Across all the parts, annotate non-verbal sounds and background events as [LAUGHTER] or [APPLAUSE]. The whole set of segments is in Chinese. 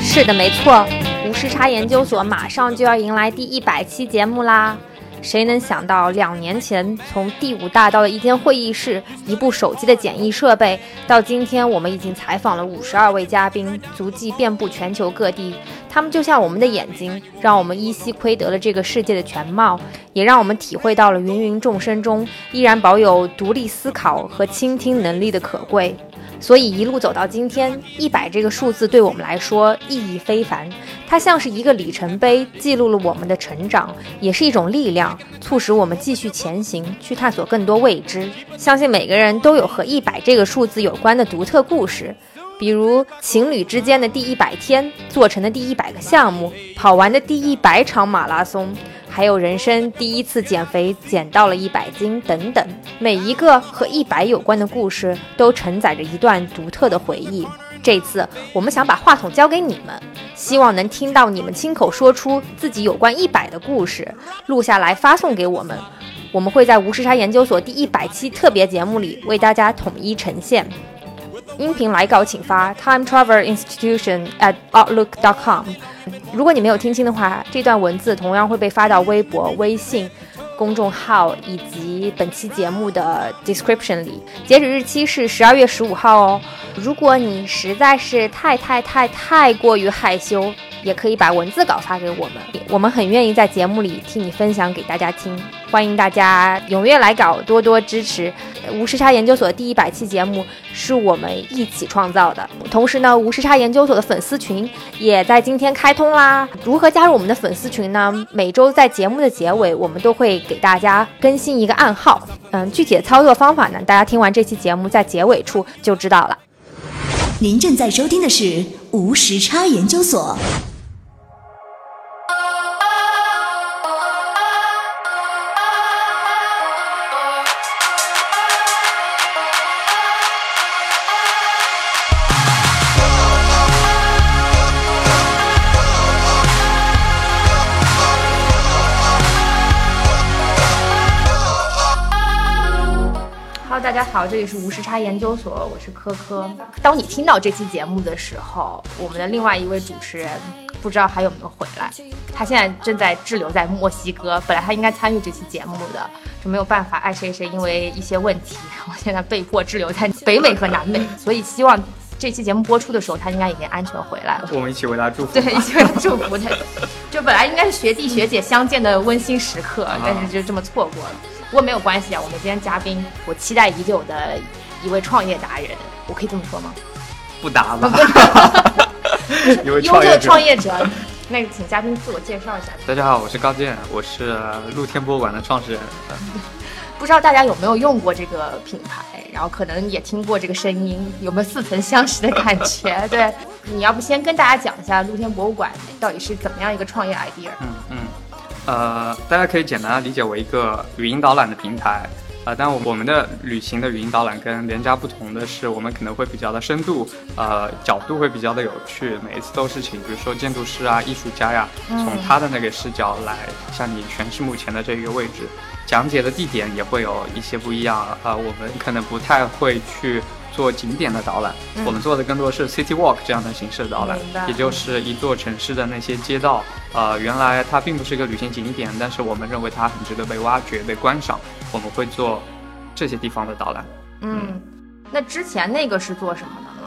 是的，没错，无时差研究所马上就要迎来第一百期节目啦！谁能想到，两年前从第五大道的一间会议室、一部手机的简易设备，到今天我们已经采访了五十二位嘉宾，足迹遍布全球各地。他们就像我们的眼睛，让我们依稀窥得了这个世界的全貌，也让我们体会到了芸芸众生中依然保有独立思考和倾听能力的可贵。所以一路走到今天，一百这个数字对我们来说意义非凡。它像是一个里程碑，记录了我们的成长，也是一种力量，促使我们继续前行，去探索更多未知。相信每个人都有和一百这个数字有关的独特故事，比如情侣之间的第一百天，做成的第一百个项目，跑完的第一百场马拉松。还有人生第一次减肥减到了一百斤等等，每一个和一百有关的故事都承载着一段独特的回忆。这次我们想把话筒交给你们，希望能听到你们亲口说出自己有关一百的故事，录下来发送给我们。我们会在无时差研究所第一百期特别节目里为大家统一呈现。音频来稿请发 time travel institution at outlook dot com。如果你没有听清的话，这段文字同样会被发到微博、微信公众号以及本期节目的 description 里。截止日期是十二月十五号哦。如果你实在是太太太太过于害羞，也可以把文字稿发给我们，我们很愿意在节目里替你分享给大家听。欢迎大家踊跃来稿，多多支持。无时差研究所第一百期节目是我们一起创造的。同时呢，无时差研究所的粉丝群也在今天开通啦。如何加入我们的粉丝群呢？每周在节目的结尾，我们都会给大家更新一个暗号。嗯，具体的操作方法呢，大家听完这期节目在结尾处就知道了。您正在收听的是无时差研究所。大家好，这里是无时差研究所，我是科科。当你听到这期节目的时候，我们的另外一位主持人不知道还有没有回来，他现在正在滞留在墨西哥。本来他应该参与这期节目的，就没有办法，爱谁谁因为一些问题，我现在被迫滞留在 [LAUGHS] 北美和南美。所以希望这期节目播出的时候，他应该已经安全回来了。我们一起为他祝福。对，一起为他祝福他。就本来应该是学弟学姐相见的温馨时刻，但是就这么错过了。不过没有关系啊，我们今天嘉宾，我期待已久的一位创业达人，我可以这么说吗？不答吧。一位优秀的创业者创业者，那个请嘉宾自我介绍一下。大家好，我是高健，我是露天博物馆的创始人。不知道大家有没有用过这个品牌，然后可能也听过这个声音，有没有似曾相识的感觉？[LAUGHS] 对，你要不先跟大家讲一下露天博物馆到底是怎么样一个创业 idea？嗯嗯，呃，大家可以简单的理解为一个语音导览的平台。啊、但我我们的旅行的语音导览跟别人家不同的是，我们可能会比较的深度，呃，角度会比较的有趣。每一次都是请，比如说建筑师啊、艺术家呀，从他的那个视角来向你诠释目前的这一个位置。讲解的地点也会有一些不一样啊、呃我们可能不太会去做景点的导览，我们做的更多是 city walk 这样的形式的导览，也就是一座城市的那些街道，呃，原来它并不是一个旅行景点，但是我们认为它很值得被挖掘、被观赏，我们会做这些地方的导览。嗯，那之前那个是做什么的呢？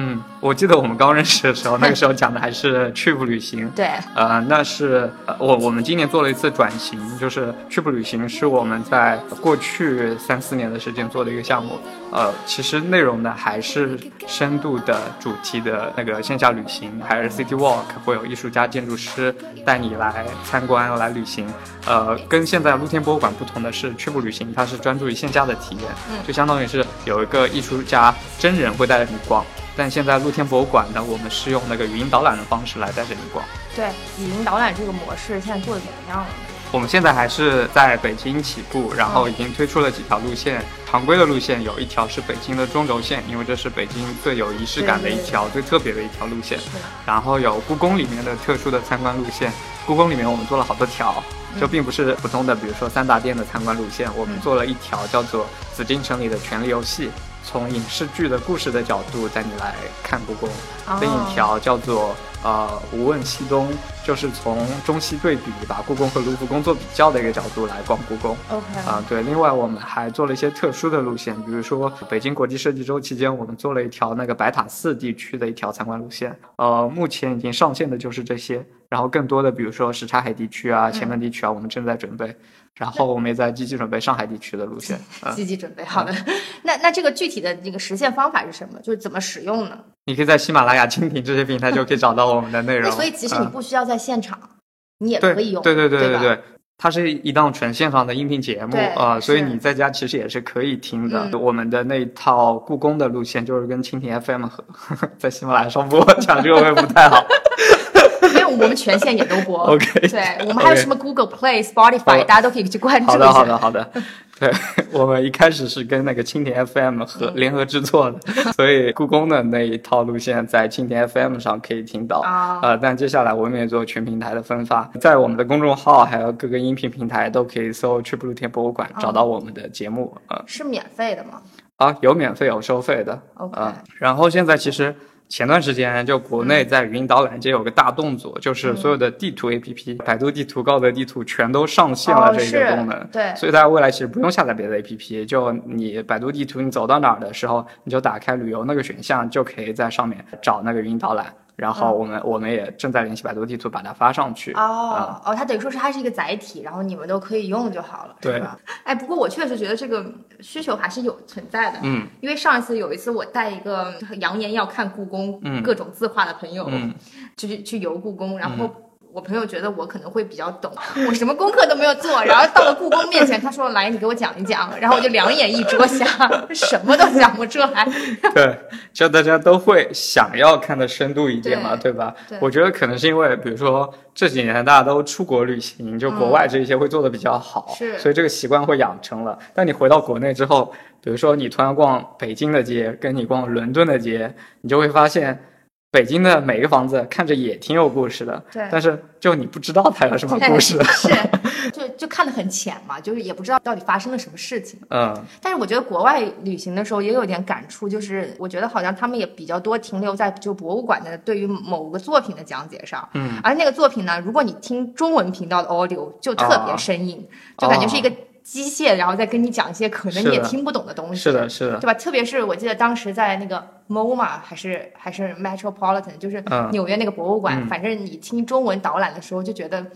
嗯，我记得我们刚认识的时候，那个时候讲的还是 trip 旅行。[LAUGHS] 对，呃，那是呃我我们今年做了一次转型，就是 trip 旅行是我们在过去三四年的时间做的一个项目。呃，其实内容呢还是深度的主题的那个线下旅行，还是 city walk，会有艺术家、建筑师带你来参观、来旅行。呃，跟现在露天博物馆不同的是，trip 旅行它是专注于线下的体验，嗯就相当于是有一个艺术家真人会带着你逛。但现在露天博物馆呢，我们是用那个语音导览的方式来带着你逛。对，语音导览这个模式现在做的怎么样了？我们现在还是在北京起步，然后已经推出了几条路线。常规的路线有一条是北京的中轴线，因为这是北京最有仪式感的一条、最特别的一条路线。然后有故宫里面的特殊的参观路线，故宫里面我们做了好多条，就并不是普通的，比如说三大殿的参观路线，我们做了一条叫做紫禁城里的权力游戏。从影视剧的故事的角度带你来看故宫，哦另一条叫做呃无问西东，就是从中西对比，把故宫和卢浮宫做比较的一个角度来逛故宫。OK 啊，对，另外我们还做了一些特殊的路线，比如说北京国际设计周期间，我们做了一条那个白塔寺地区的一条参观路线。呃，目前已经上线的就是这些，然后更多的，比如说什刹海地区啊、前门地区啊，我们正在准备，然后我们也在积极准备上海地区的路线。嗯，积极准备好的。[LAUGHS] 那那这个具体的那个实现方法是什么？就是怎么使用呢？你可以在喜马拉雅、蜻蜓这些平台就可以找到我们的内容。那所以其实你嗯不需要在现场，你也可以用。对对对对吧对对。它是一档纯线上的音频节目对啊、所以你在家其实也是可以听的。嗯我们的那一套故宫的路线就是跟蜻蜓 FM 合，[LAUGHS] 在喜马拉雅上播，讲这个会不太好。[LAUGHS] 没有，我们全线也都播。OK 对我们还有什么 Google Play、Spotify，大家都可以去关注一下。好的，好的，好的。对 [LAUGHS] 我们一开始是跟那个蜻蜓 FM 合、嗯联合制作的，[LAUGHS] 所以故宫的那一套路线在蜻蜓 FM 上可以听到。啊呃，但接下来我们也做全平台的分发，在我们的公众号还有各个音频平台都可以搜“去布鲁天博物馆”，找到我们的节目。呃，是免费的吗？啊，有免费有收费的。OK 啊，然后现在其实前段时间就国内在语音导览界有个大动作，就是所有的地图 APP，、百度地图、高德地图全都上线了这哦是个功能。对所以大家未来其实不用下载别的 APP，就你百度地图你走到哪儿的时候，你就打开旅游那个选项，就可以在上面找那个语音导览。然后我们、我们也正在联系百度地图把它发上去。哦哦，它等于说是它是一个载体，然后你们都可以用就好了，对是吧？哎，不过我确实觉得这个需求还是有存在的，嗯，因为上一次有一次我带一个扬言要看故宫、嗯各种字画的朋友，嗯去去游故宫，然后。我朋友觉得我可能会比较懂，我什么功课都没有做，然后到了故宫面前，他说：“来，你给我讲一讲。”然后我就两眼一桌瞎，什么都讲不出来。对，就大家都会想要看的深度一点嘛，对对吧？对我觉得可能是因为，比如说这几年大家都出国旅行，就国外这一些会做的比较好，是所以这个习惯会养成了。但你回到国内之后，比如说你突然逛北京的街，跟你逛伦敦的街，你就会发现。北京的每个房子看着也挺有故事的，对。但是就你不知道它有什么故事，[LAUGHS] 是，[LAUGHS] 就就看得很浅嘛，就是也不知道到底发生了什么事情。嗯，但是我觉得国外旅行的时候也有点感触，就是我觉得好像他们也比较多停留在就博物馆的对于某个作品的讲解上，嗯，而那个作品呢，如果你听中文频道的 audio 就特别生硬，就感觉是一个机械，然后再跟你讲一些可能你也听不懂的东西。是的，是的对，吧？特别是我记得当时在那个 MoMA 还是还是 Metropolitan，就是嗯纽约那个博物馆，嗯反正你听中文导览的时候就觉得。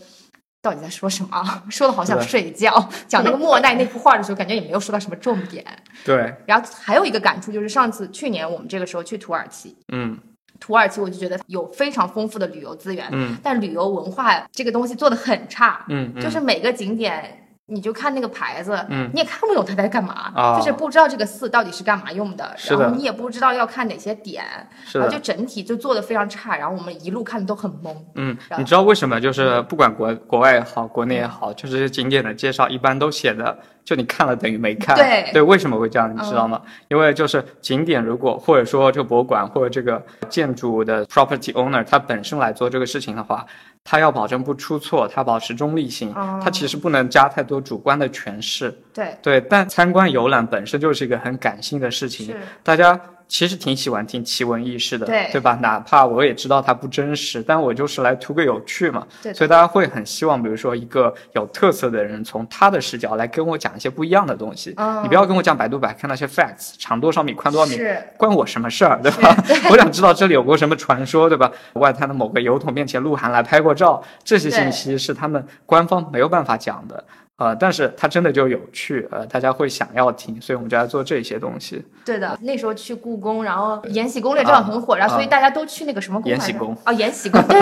到底在说什么啊？[LAUGHS] 说的好像睡觉。讲那个莫奈那幅画的时候，感觉也没有说到什么重点。对，然后还有一个感触就是，上次去年我们这个时候去土耳其，嗯土耳其我就觉得有非常丰富的旅游资源，嗯但旅游文化这个东西做的很差，嗯，嗯就是每个景点。你就看那个牌子，嗯你也看不懂他在干嘛，啊就是不知道这个四到底是干嘛用的，然后你也不知道要看哪些点，然后就整体就做的非常差，然后我们一路看的都很懵。嗯你知道为什么？就是不管国国外也好，国内也好，就这些景点的介绍一般都写的，就你看了等于没看。对对，为什么会这样？你知道吗？因为就是景点如果或者说这个博物馆或者这个建筑的 property owner 他本身来做这个事情的话，他要保证不出错，他保持中立性，哦。他其实不能加太多主观的诠释。对，对，但参观游览本身就是一个很感性的事情，大家其实挺喜欢听奇闻异事的，对吧？哪怕我也知道它不真实，但我就是来图个有趣嘛。对所以大家会很希望，比如说一个有特色的人，从他的视角来跟我讲一些不一样的东西。嗯你不要跟我讲百度百科那些 facts，长多少米，宽多少米，关我什么事儿，对吧？[LAUGHS] 我想知道这里有过什么传说，对吧？外滩的某个油桶面前鹿晗来拍过照，这些信息是他们官方没有办法讲的。呃，但是它真的就有趣，呃，大家会想要听，所以我们就来做这些东西。对的，那时候去故宫，然后《延禧攻略》正好很火，然后所以大家都去那个什么宫延禧宫啊，延禧宫，对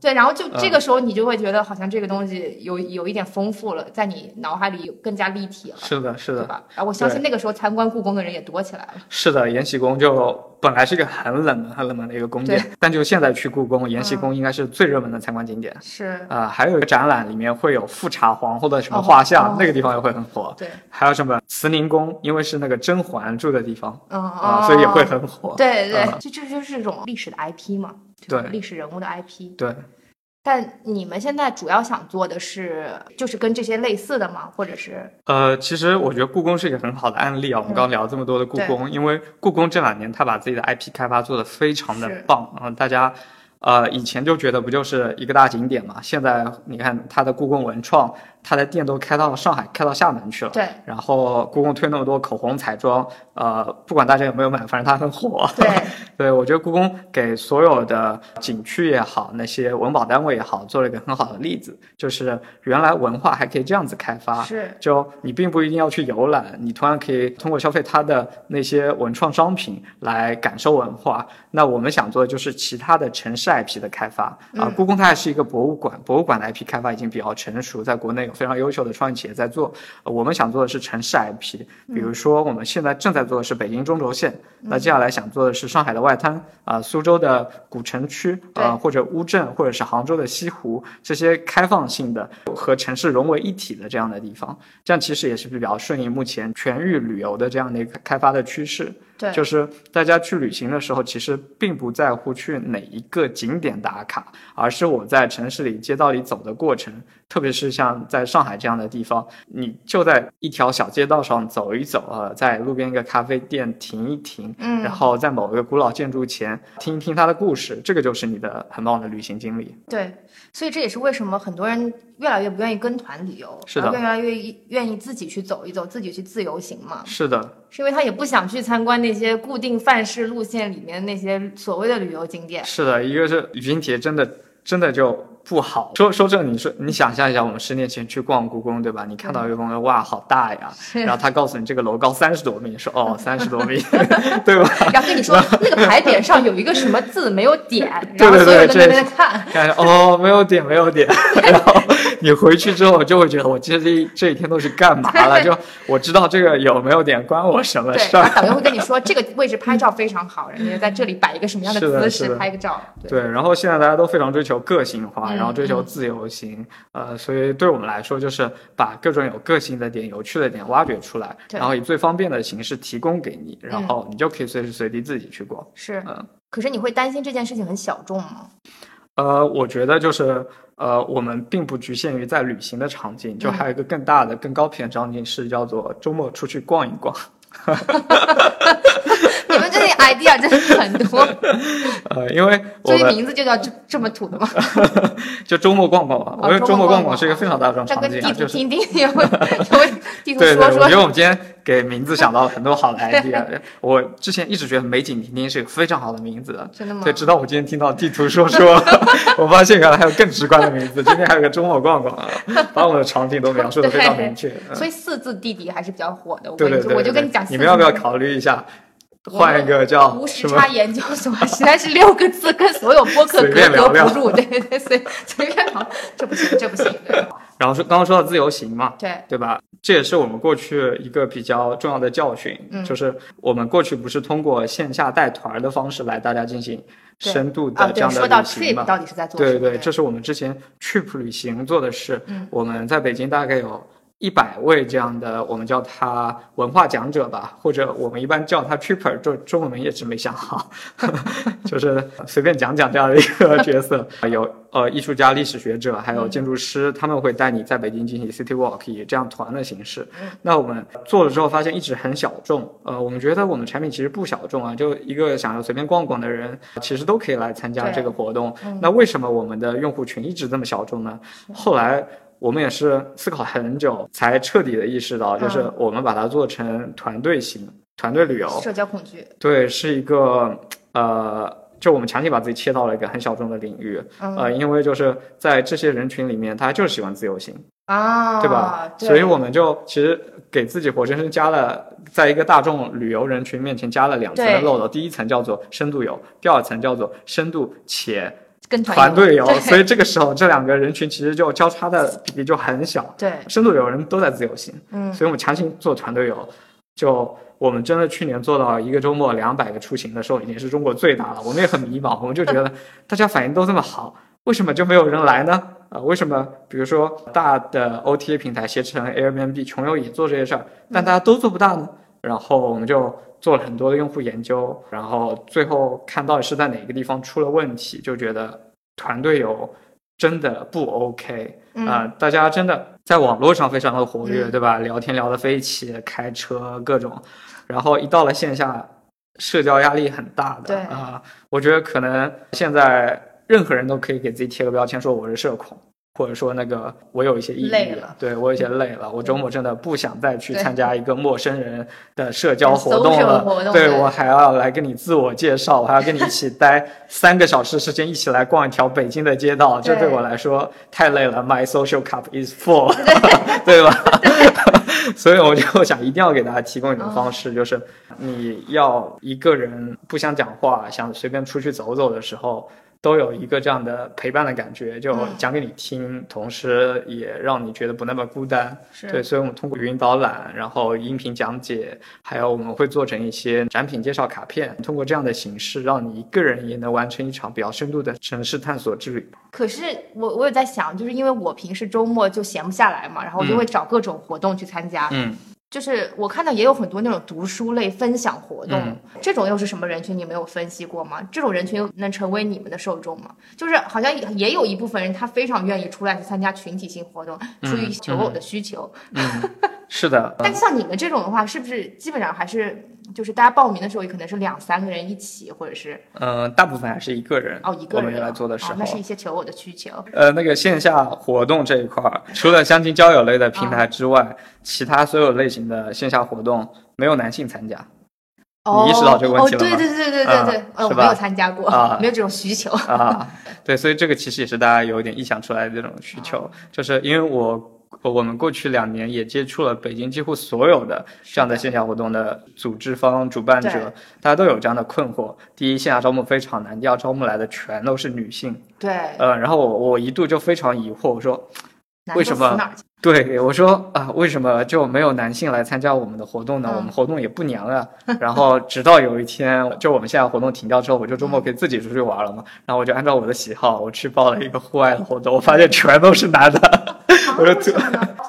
对 [LAUGHS] 然后就嗯这个时候你就会觉得好像这个东西有有一点丰富了，在你脑海里更加立体了，是的，是的，对吧？然后我相信那个时候参观故宫的人也多起来了。是的，延禧宫就本来是一个很冷门、很冷门的一个宫殿，但就现在去故宫，延禧宫应该是最热门的参观景点。是，啊、还有一个展览里面会有富察皇后的什么画像，哦那个地方也会很火。对，还有什么慈宁宫，因为是那个甄嬛住的地方嗯啊、哦所以也会很火。对对啊，这这就是一种历史的 IP 嘛，对历史人物的 IP。对，但你们现在主要想做的是，就是跟这些类似的吗？或者是？呃，其实我觉得故宫是一个很好的案例啊。我们刚刚聊这么多的故宫，因为故宫这两年它把自己的 IP 开发做得非常的棒啊，大家。呃，以前就觉得不就是一个大景点嘛，现在你看它的故宫文创。他的店都开到了上海，开到厦门去了。对。然后故宫推那么多口红、彩妆，呃，不管大家有没有买，反正它很火。对。[LAUGHS] 对，我觉得故宫给所有的景区也好，那些文保单位也好，做了一个很好的例子，就是原来文化还可以这样子开发。是。就你并不一定要去游览，你同样可以通过消费它的那些文创商品来感受文化。那我们想做的就是其他的城市 IP 的开发啊。故宫它还是一个博物馆，博物馆的 IP 开发已经比较成熟，在国内有。非常优秀的创业企业在做，我们想做的是城市 IP，比如说我们现在正在做的是北京中轴线，那接下来想做的是上海的外滩啊，苏州的古城区啊，或者乌镇，或者是杭州的西湖这些开放性的和城市融为一体的这样的地方，这样其实也是比较顺应目前全域旅游的这样的一个开发的趋势。对，就是大家去旅行的时候，其实并不在乎去哪一个景点打卡，而是我在城市里街道里走的过程。特别是像在上海这样的地方，你就在一条小街道上走一走啊，在路边一个咖啡店停一停，嗯，然后在某一个古老建筑前听一听它的故事，这个就是你的很棒的旅行经历。对，所以这也是为什么很多人越来越不愿意跟团旅游，是的，越来越愿意自己去走一走，自己去自由行嘛。是的，是因为他也不想去参观那些固定范式路线里面那些所谓的旅游景点。是的，一个是旅行体验真的真的就。不好说说这，你说你想象一下，我们十年前去逛故宫，对吧？你看到一个东西，哇，好大呀！然后他告诉你这个楼高三十多米，你说哦，[LAUGHS] 三十多米，[LAUGHS] 对吧？然后跟你说 [LAUGHS] 那个牌匾上有一个什么字没有点，然后所有人在那看，看哦，没有点，没有点。然后 [LAUGHS] 你回去之后就会觉得，我这这这一天都是干嘛了？就 [LAUGHS] 我知道这个有没有点关我什么事儿？导游会跟你说这个位置拍照非常好，人家在这里摆一个什么样的姿势拍个照。对，然后现在大家都非常追求个性化，然后追求自由。游行，呃，所以对我们来说，就是把各种有个性的点、有趣的点挖掘出来，然后以最方便的形式提供给你，然后你就可以随时随地自己去逛。是，嗯。可是你会担心这件事情很小众吗？呃，我觉得就是，呃，我们并不局限于在旅行的场景，就还有一个更大的、更高频的场景是叫做周末出去逛一逛。[LAUGHS] 你们这里 idea 真的很多，[LAUGHS] 呃，因为所以名字就叫这这么土的吗？[LAUGHS] 就周末逛逛嘛，我觉得周末逛逛是一个非常大众场景，就是听听也会也会地图说说。我觉得我们今天给名字想到了很多好的 idea。[LAUGHS] 我之前一直觉得美景听听是一个非常好的名字，真的吗？对，直到我今天听到地图说说，[LAUGHS] 我发现原来还有更直观的名字。今天还有个周末逛逛，把我们的场景都描述的非常明确。所以四字弟弟还是比较火的。对对对，我就跟你讲，你们要不要考虑一下？换一个叫无时差研究所，实在是六个字，跟所有播客格格不入。对对对，随随便聊，这不行，这不行。然后说刚刚说到自由行嘛，对对吧？这也是我们过去一个比较重要的教训，就是我们过去不是通过线下带团的方式来大家进行深度的这样的旅行嘛？到底是在做对对，这是我们之前 trip 旅行做的事。我们在北京大概有。一百位这样的，我们叫他文化讲者吧，或者我们一般叫他 tripper，中中文名也是没想好，[LAUGHS] 就是随便讲讲这样的一个 [LAUGHS] 角色。有呃艺术家、历史学者，还有建筑师，他们会带你在北京进行 city walk，以这样团的形式。那我们做了之后，发现一直很小众。呃，我们觉得我们产品其实不小众啊，就一个想要随便逛逛的人，其实都可以来参加这个活动。那为什么我们的用户群一直这么小众呢？后来。我们也是思考很久，才彻底的意识到，就是我们把它做成团队型、团队旅游。社交恐惧。对，是一个呃，就我们强行把自己切到了一个很小众的领域，呃，因为就是在这些人群里面，他就是喜欢自由行啊，对吧？所以我们就其实给自己活生生加了，在一个大众旅游人群面前加了两层的漏斗，第一层叫做深度游，第二层叫做深度且。跟团队游，所以这个时候这两个人群其实就交叉的比例就很小。对，深度游人都在自由行，嗯，所以我们强行做团队游，就我们真的去年做到一个周末两百个出行的时候，已经是中国最大了。我们也很迷茫，我们就觉得大家反应都这么好，为什么就没有人来呢？啊，为什么比如说大的 OTA 平台携程、Airbnb、穷游也做这些事儿，但大家都做不大呢？然后我们就。做了很多的用户研究，然后最后看到底是在哪个地方出了问题，就觉得团队有真的不 OK 嗯啊、大家真的在网络上非常的活跃，嗯对吧？聊天聊得飞起，开车各种，然后一到了线下，社交压力很大的对啊、我觉得可能现在任何人都可以给自己贴个标签，说我是社恐。或者说那个我有一些抑郁累了对我有些累了，我周末真的不想再去参加一个陌生人的社交 [LAUGHS] 活动了。对对我还要来跟你自我介绍，我 [LAUGHS] 还要跟你一起待三个小时时间，一起来逛一条北京的街道，这对对我来说太累了。My social cup is full，对 [LAUGHS] 吧？所以我就想一定要给大家提供一种方式，就是你要一个人不想讲话，想随便出去走走的时候。都有一个这样的陪伴的感觉，就嗯讲给你听，同时也让你觉得不那么孤单。是对，所以我们通过语音导览，然后音频讲解，还有我们会做成一些展品介绍卡片，通过这样的形式，让你一个人也能完成一场比较深度的城市探索之旅。可是我我有在想，就是因为我平时周末就闲不下来嘛，然后我就会找各种活动去参加。嗯，就是我看到也有很多那种读书类分享活动，嗯这种又是什么人群？你没有分析过吗？这种人群又能成为你们的受众吗？就是好像也也有一部分人他非常愿意出来去参加群体性活动，出于求偶的需求。是的，但像你们这种的话，是不是基本上还是就是大家报名的时候，也可能是两三个人一起，或者是嗯、大部分还是一个人。哦一个人我们原来做的时候，哦，那是一些求偶的需求。呃，那个线下活动这一块儿，除了相亲交友类的平台之外，其他所有类型的线下活动没有男性参加。哦，意识到这个问题了吗哦，对对对对对对，啊呃，我没有参加过，啊没有这种需求。啊，对，所以这个其实也是大家有点臆想出来的这种需求，就是因为我我们过去两年也接触了北京几乎所有的这样的线下活动的组织方、主办者，大家都有这样的困惑：第一，线下招募非常难；第二，招募来的全都是女性。对，呃，然后我我一度就非常疑惑，我说为什么？对，我说啊，为什么就没有男性来参加我们的活动呢？嗯我们活动也不娘啊。[LAUGHS] 然后直到有一天，就我们现在活动停掉之后，我就周末可以自己出去玩了嘛。然后我就按照我的喜好，我去报了一个户外的活动，我发现全都是男的。我就？[LAUGHS]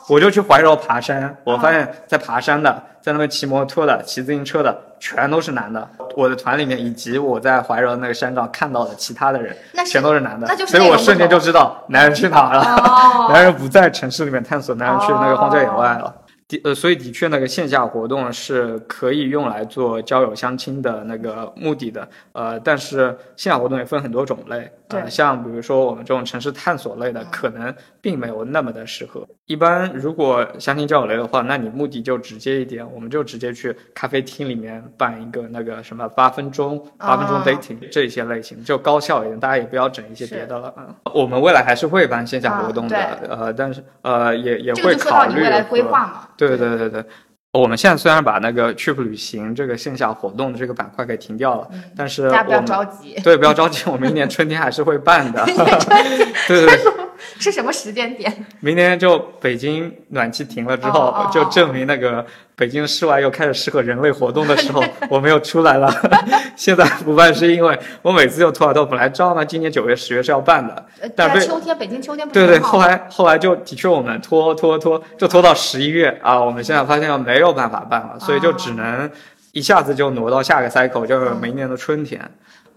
我就去怀柔爬山，我发现在爬山的，在那边骑摩托的、骑自行车的，全都是男的。我的团里面以及我在怀柔那个山上看到的其他的人，全都是男的，那就是所以我瞬间就知道男人去哪了。哦，[LAUGHS] 男人不在城市里面探索，男人去那个荒郊野外了。[LAUGHS] 的呃，所以的确，那个线下活动是可以用来做交友相亲的那个目的的。呃，但是线下活动也分很多种类，对呃，像比如说我们这种城市探索类的，可能并没有那么的适合。一般如果相亲交友类的话，那你目的就直接一点，我们就直接去咖啡厅里面办一个那个什么八分钟、八分钟哦 dating、这些类型，就高效一点，大家也不要整一些别的了。嗯，我们未来还是会办线下活动的，啊呃，但是呃也也这个会就说到你考虑和未来规划嘛。对对对对，我们现在虽然把那个 trip 旅行这个线下活动的这个板块给停掉了，嗯但是大家不要着急，对不要着急，我们明年春天还是会办的。[LAUGHS] 对对 [LAUGHS] 对，[LAUGHS] 是什么时间点？明年就北京暖气停了之后，哦哦哦就证明那个北京室外又开始适合人类活动的时候，[LAUGHS] 我们又出来了。[LAUGHS] 现在不办是因为我每次就拖啊拖，本来知道呢今年九月十月是要办的，呃但被在秋天，北京秋天不对对，后来后来就的确我们拖拖拖，就拖到十一月啊，我们现在发现没有办法办了，所以就只能一下子就挪到下个 cycle，就是明年的春天。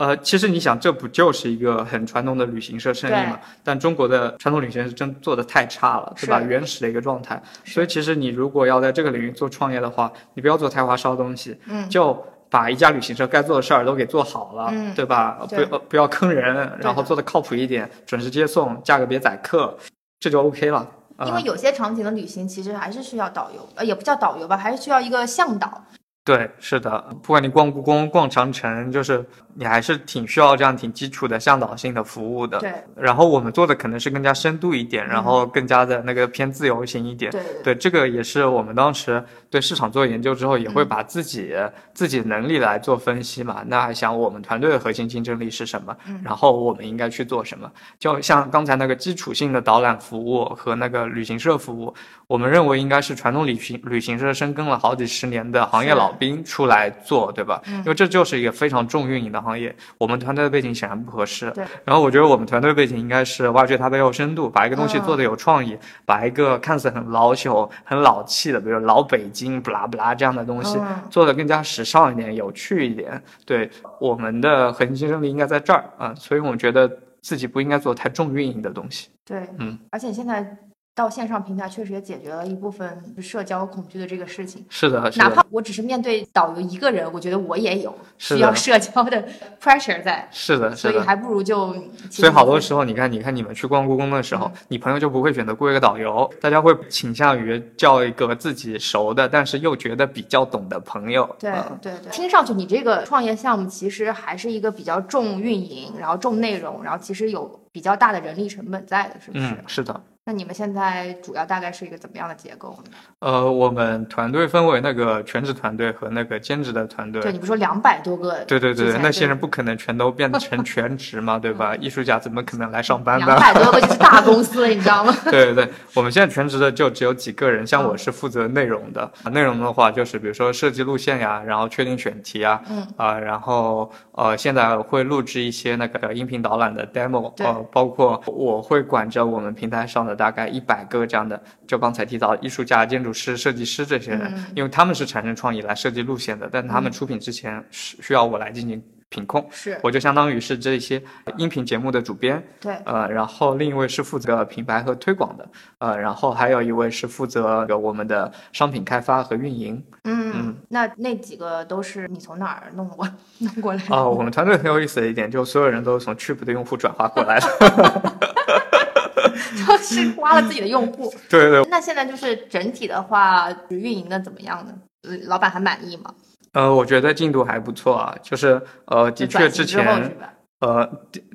呃，其实你想，这不就是一个很传统的旅行社生意嘛？但中国的传统旅行是真做的太差了，对吧？原始的一个状态。所以其实你如果要在这个领域做创业的话，你不要做太花哨东西，嗯就把一家旅行社该做的事儿都给做好了，嗯对吧？对不要不要坑人，然后做的靠谱一点，准时接送，价格别宰客，这就 OK 了。呃因为有些场景的旅行其实还是需要导游，呃，也不叫导游吧，还是需要一个向导。对，是的，不管你逛故宫、逛长城，就是你还是挺需要这样挺基础的向导性的服务的。对然后我们做的可能是更加深度一点，然后更加的那个偏自由型一点。对对对，这个也是我们当时对市场做研究之后，也会嗯把自己、自己能力来做分析嘛。那还想我们团队的核心竞争力是什么？嗯然后我们应该去做什么？就像刚才那个基础性的导览服务和那个旅行社服务，我们认为应该是传统旅行旅行社深耕了好几十年的行业老兵出来做，对吧？嗯因为这就是一个非常重运营的行业，我们团队的背景显然不合适。对。然后我觉得我们团队背景应该是挖掘它背后深度，把一个东西嗯做的有创意，把一个看似很老朽、很老气的，比如老北京、不拉不拉这样的东西，嗯做的更加时尚一点、有趣一点。对，我们的核心竞争力应该在这儿啊、所以我觉得自己不应该做太重运营的东西。对，嗯，而且现在到线上平台确实也解决了一部分社交恐惧的这个事情。是的，是的哪怕，我只是面对导游一个人，我觉得我也有需要社交的 [LAUGHS] pressure 在，是的，是的。所以还不如就。所以好多时候，你看，你看你们去逛故宫的时候，嗯你朋友就不会选择雇一个导游，大家会倾向于叫一个自己熟的，但是又觉得比较懂的朋友。对嗯对对，听上去你这个创业项目其实还是一个比较重运营，然后重内容，然后其实有比较大的人力成本在的，是不是？嗯，是的。那你们现在主要大概是一个怎么样的结构呢？呃，我们团队分为那个全职团队和那个兼职的团队。对，你不说两百多个？对对对那些人不可能全都变成全职嘛，对吧？[LAUGHS] 艺术家怎么可能来上班呢两？百多个就是大公司了，你知道吗？[LAUGHS] 对对对，我们现在全职的就只有几个人，像我是负责内容的，内容的话就是比如说设计路线呀，然后确定选题啊，嗯啊、然后呃现在会录制一些那个音频导览的 demo，对呃，包括我会管着我们平台上的大概一百个这样的，就刚才提到艺术家、建筑师、设计师这些人，嗯因为他们是产生创意来设计路线的，但他们出品之前是需要我来进行品控。是，我就相当于是这些音频节目的主编，对，呃，然后另一位是负责品牌和推广的，呃，然后还有一位是负责我们的商品开发和运营。嗯，那那几个都是你从哪儿弄过弄过来的？哦，我们团队很有意思的一点，就所有人都是从 Trip 的用户转化过来的。[LAUGHS] [LAUGHS] 就是挖了自己的用户。[LAUGHS] 对对对，那现在就是整体的话，运营的怎么样呢？呃老板还满意吗？呃，我觉得进度还不错啊，就是呃，的确之前？呃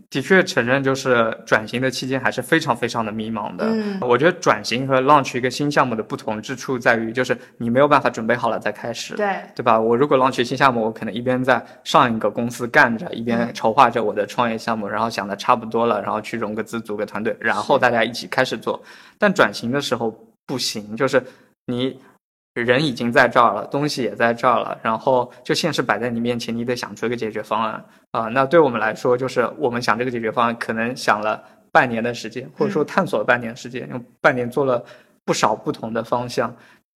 的的确承认，就是转型的期间还是非常非常的迷茫的。嗯我觉得转型和 launch 一个新项目的不同之处在于，就是你没有办法准备好了再开始。对，对吧？我如果 launch 新项目，我可能一边在上一个公司干着，一边嗯筹划着我的创业项目，然后想的差不多了，然后去融个资，组个团队，然后大家一起开始做。但转型的时候不行，就是你人已经在这儿了，东西也在这儿了，然后就现实摆在你面前，你得想出一个解决方案啊、那对我们来说，就是我们想这个解决方案，可能想了半年的时间，或者说探索了半年时间，用半年做了不少不同的方向。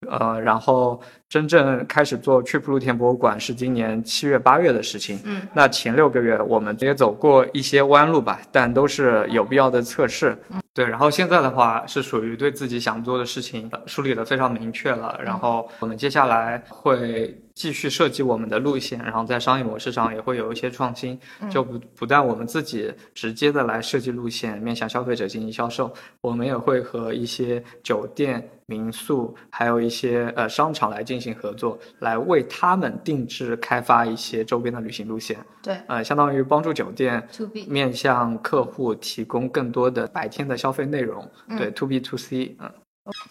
呃，然后真正开始做去普露田博物馆是今年七月八月的事情。嗯，那前六个月我们也走过一些弯路吧，但都是有必要的测试。嗯对，然后现在的话是属于对自己想做的事情呃梳理的非常明确了，然后我们接下来会继续设计我们的路线，然后在商业模式上也会有一些创新，就不不但我们自己直接的来设计路线，面向消费者进行销售，我们也会和一些酒店、民宿，还有一些呃商场来进行合作，来为他们定制开发一些周边的旅行路线，对。呃，相当于帮助酒店面向客户提供更多的白天的消费内容，对嗯，to B to C，嗯。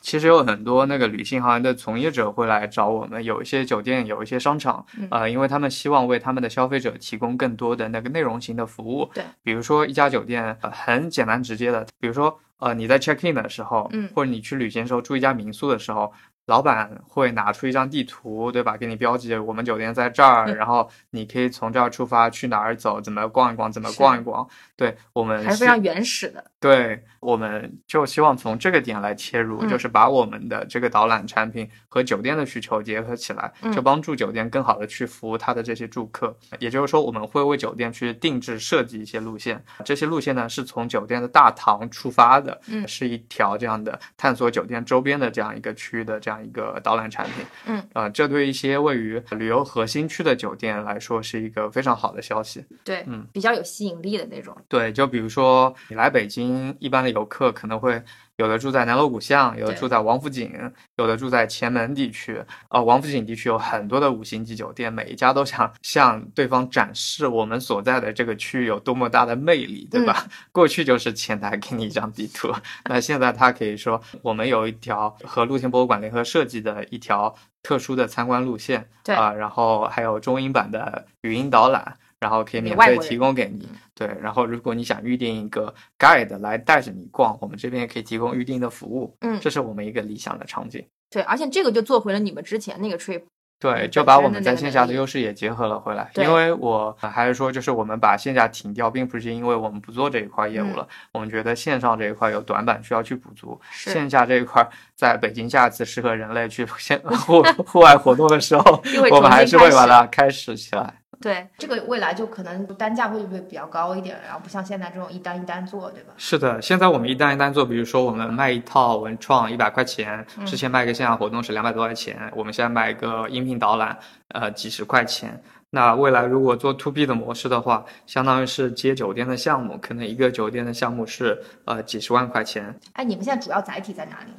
其实有很多那个旅行行业的从业者会来找我们，有一些酒店，有一些商场，嗯。呃，因为他们希望为他们的消费者提供更多的那个内容型的服务。对，比如说一家酒店，呃，很简单直接的，比如说呃你在 check in 的时候，嗯。或者你去旅行的时候住一家民宿的时候，老板会拿出一张地图，对吧？给你标记我们酒店在这儿，嗯然后你可以从这儿出发去哪儿走，怎么逛一逛，怎么逛一逛。对我们还是非常原始的。对，我们就希望从这个点来切入，嗯就是把我们的这个导览产品和酒店的需求结合起来，嗯就帮助酒店更好的去服务他的这些住客。也就是说，我们会为酒店去定制设计一些路线，这些路线呢是从酒店的大堂出发的，嗯是一条这样的探索酒店周边的这样一个区域的这样一个导览产品。嗯，呃，这对一些位于旅游核心区的酒店来说是一个非常好的消息。对，嗯，比较有吸引力的那种。对，就比如说你来北京，一般的游客可能会有的住在南锣鼓巷，有的住在王府井，有的住在前门地区。呃，王府井地区有很多的五星级酒店，每一家都想向对方展示我们所在的这个区域有多么大的魅力，对吧？过去就是前台给你一张地图，那现在他可以说我们有一条和露天博物馆联合设计的一条特殊的参观路线，对啊、然后还有中英版的语音导览。然后可以免费提供给你，对。然后如果你想预定一个 guide 来带着你逛，我们这边也可以提供预定的服务，嗯这是我们一个理想的场景。对，而且这个就做回了你们之前那个 trip。对，嗯就把我们在线下的优势也结合了回来。对因为我呃还是说，就是我们把线下停掉，并不是因为我们不做这一块业务嗯了，我们觉得线上这一块有短板需要去补足。线下这一块，在北京下次适合人类去 [LAUGHS] 线 [LAUGHS] 户户外活动的时候，我们还是会把它开始起来。对，这个未来就可能单价会不会比较高一点，然后不像现在这种一单一单做，对吧？是的，现在我们一单一单做，比如说我们卖一套文创一百块钱，之前卖一个线下活动是两百多块钱，我们现在卖一个音频导览，呃，几十块钱。那未来如果做 to B 的模式的话，相当于是接酒店的项目，可能一个酒店的项目是呃几十万块钱。哎，你们现在主要载体在哪里？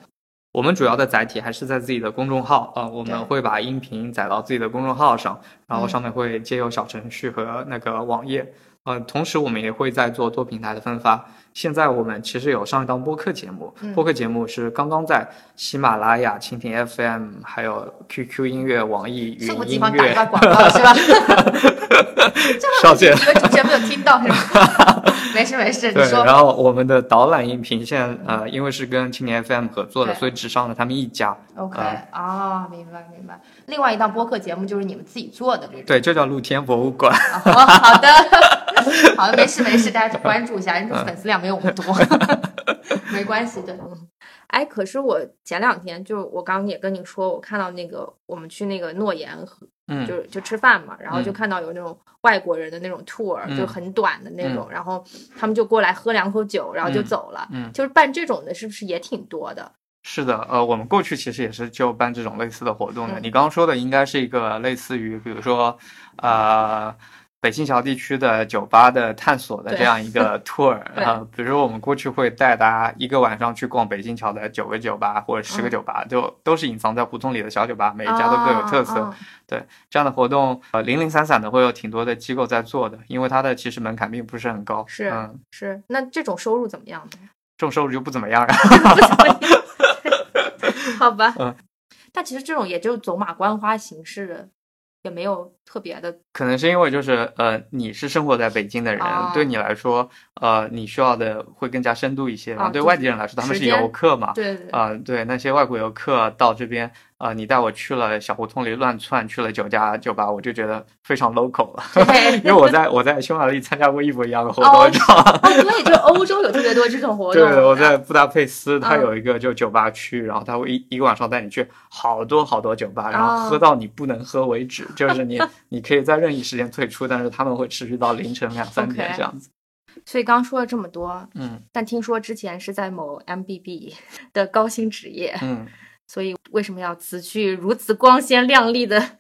我们主要的载体还是在自己的公众号啊、呃我们会把音频载到自己的公众号上，然后上面会接有小程序和那个网页。呃，同时我们也会在做多平台的分发。现在我们其实有上一档播客节目，嗯播客节目是刚刚在喜马拉雅、蜻蜓 FM、还有 QQ 音乐、网易云是我地音方打一下乐广告是吧？[LAUGHS] 少见。你们主持人没有听到是吧？[LAUGHS] 没事没事，你，说然后我们的导览音频现在呃，因为是跟蜻蜓 FM 合作的，所以只上了他们一家。OK 呃啊、明白明白。另外一档播客节目就是你们自己做的这种。对，就叫露天博物馆。哦，好的，[LAUGHS] 好的，没事 [LAUGHS] 没事，大家去关注一下，人家粉丝量没有我们多，[LAUGHS] 没关系的。哎，可是我前两天就我刚刚也跟你说，我看到那个我们去那个诺言和嗯，就就吃饭嘛，然后就嗯看到有那种外国人的那种 tour，、嗯就很短的那种，然后他们就过来喝两口酒，然后就嗯走了。嗯就是办这种的，是不是也挺多的？是的，呃，我们过去其实也是就办这种类似的活动的。嗯你刚刚说的应该是一个类似于，比如说，呃，北新桥地区的酒吧的探索的这样一个 [LAUGHS] tour 对呃，比如我们过去会带大家一个晚上去逛北新桥的九个酒吧或者十个嗯酒吧，就都是隐藏在胡同里的小酒吧，每一家都各有特色。对这样的活动，呃，零零散散的会有挺多的机构在做的，因为它的其实门槛并不是很高。是嗯，是，那这种收入怎么样呢？[LAUGHS] 这种收入就不怎么样啊。[LAUGHS] 不怎么样，好吧。嗯但其实这种也就走马观花形式的，也没有特别的。可能是因为就是呃，你是生活在北京的人，哦对你来说，呃，你需要的会更加深度一些。然后对外地人来说，他们是游客嘛，对对对，啊、对那些外国游客到这边，呃，你带我去了小胡同里乱窜，去了酒家酒吧，我就觉得非常 local 了。因为我在我在匈牙利参加过一模一样的活哦动，你知道吗？哦，对，就欧洲有特别多这种活动。对，我在布达佩斯，它嗯有一个就酒吧区，然后它会一一个晚上带你去好多好多酒吧，然哦后喝到你不能喝为止，就是你你可以在任意时间退出，但是他们会持续到凌晨两三点这样子。所以刚说了这么多，嗯但听说之前是在某 MBB [LAUGHS] 的高薪职业，嗯，所以为什么要辞去如此光鲜亮丽的？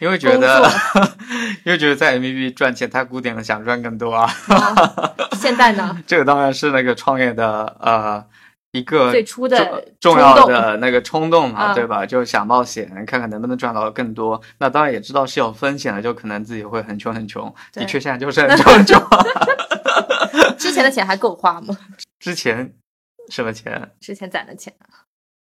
因为觉得，[LAUGHS] 因为觉得在 M B B 赚钱太古典了，想赚更多啊。哦现在呢？[LAUGHS] 这个当然是那个创业的呃一个最初的重重要的那个冲动嘛，嗯对吧？就想冒险，看看能不能赚到更多。那当然也知道是有风险的，就可能自己会很穷很穷。的确，现在就是很穷很穷。[LAUGHS] 之前的钱还够花吗？[LAUGHS] 之前什么钱之前攒的钱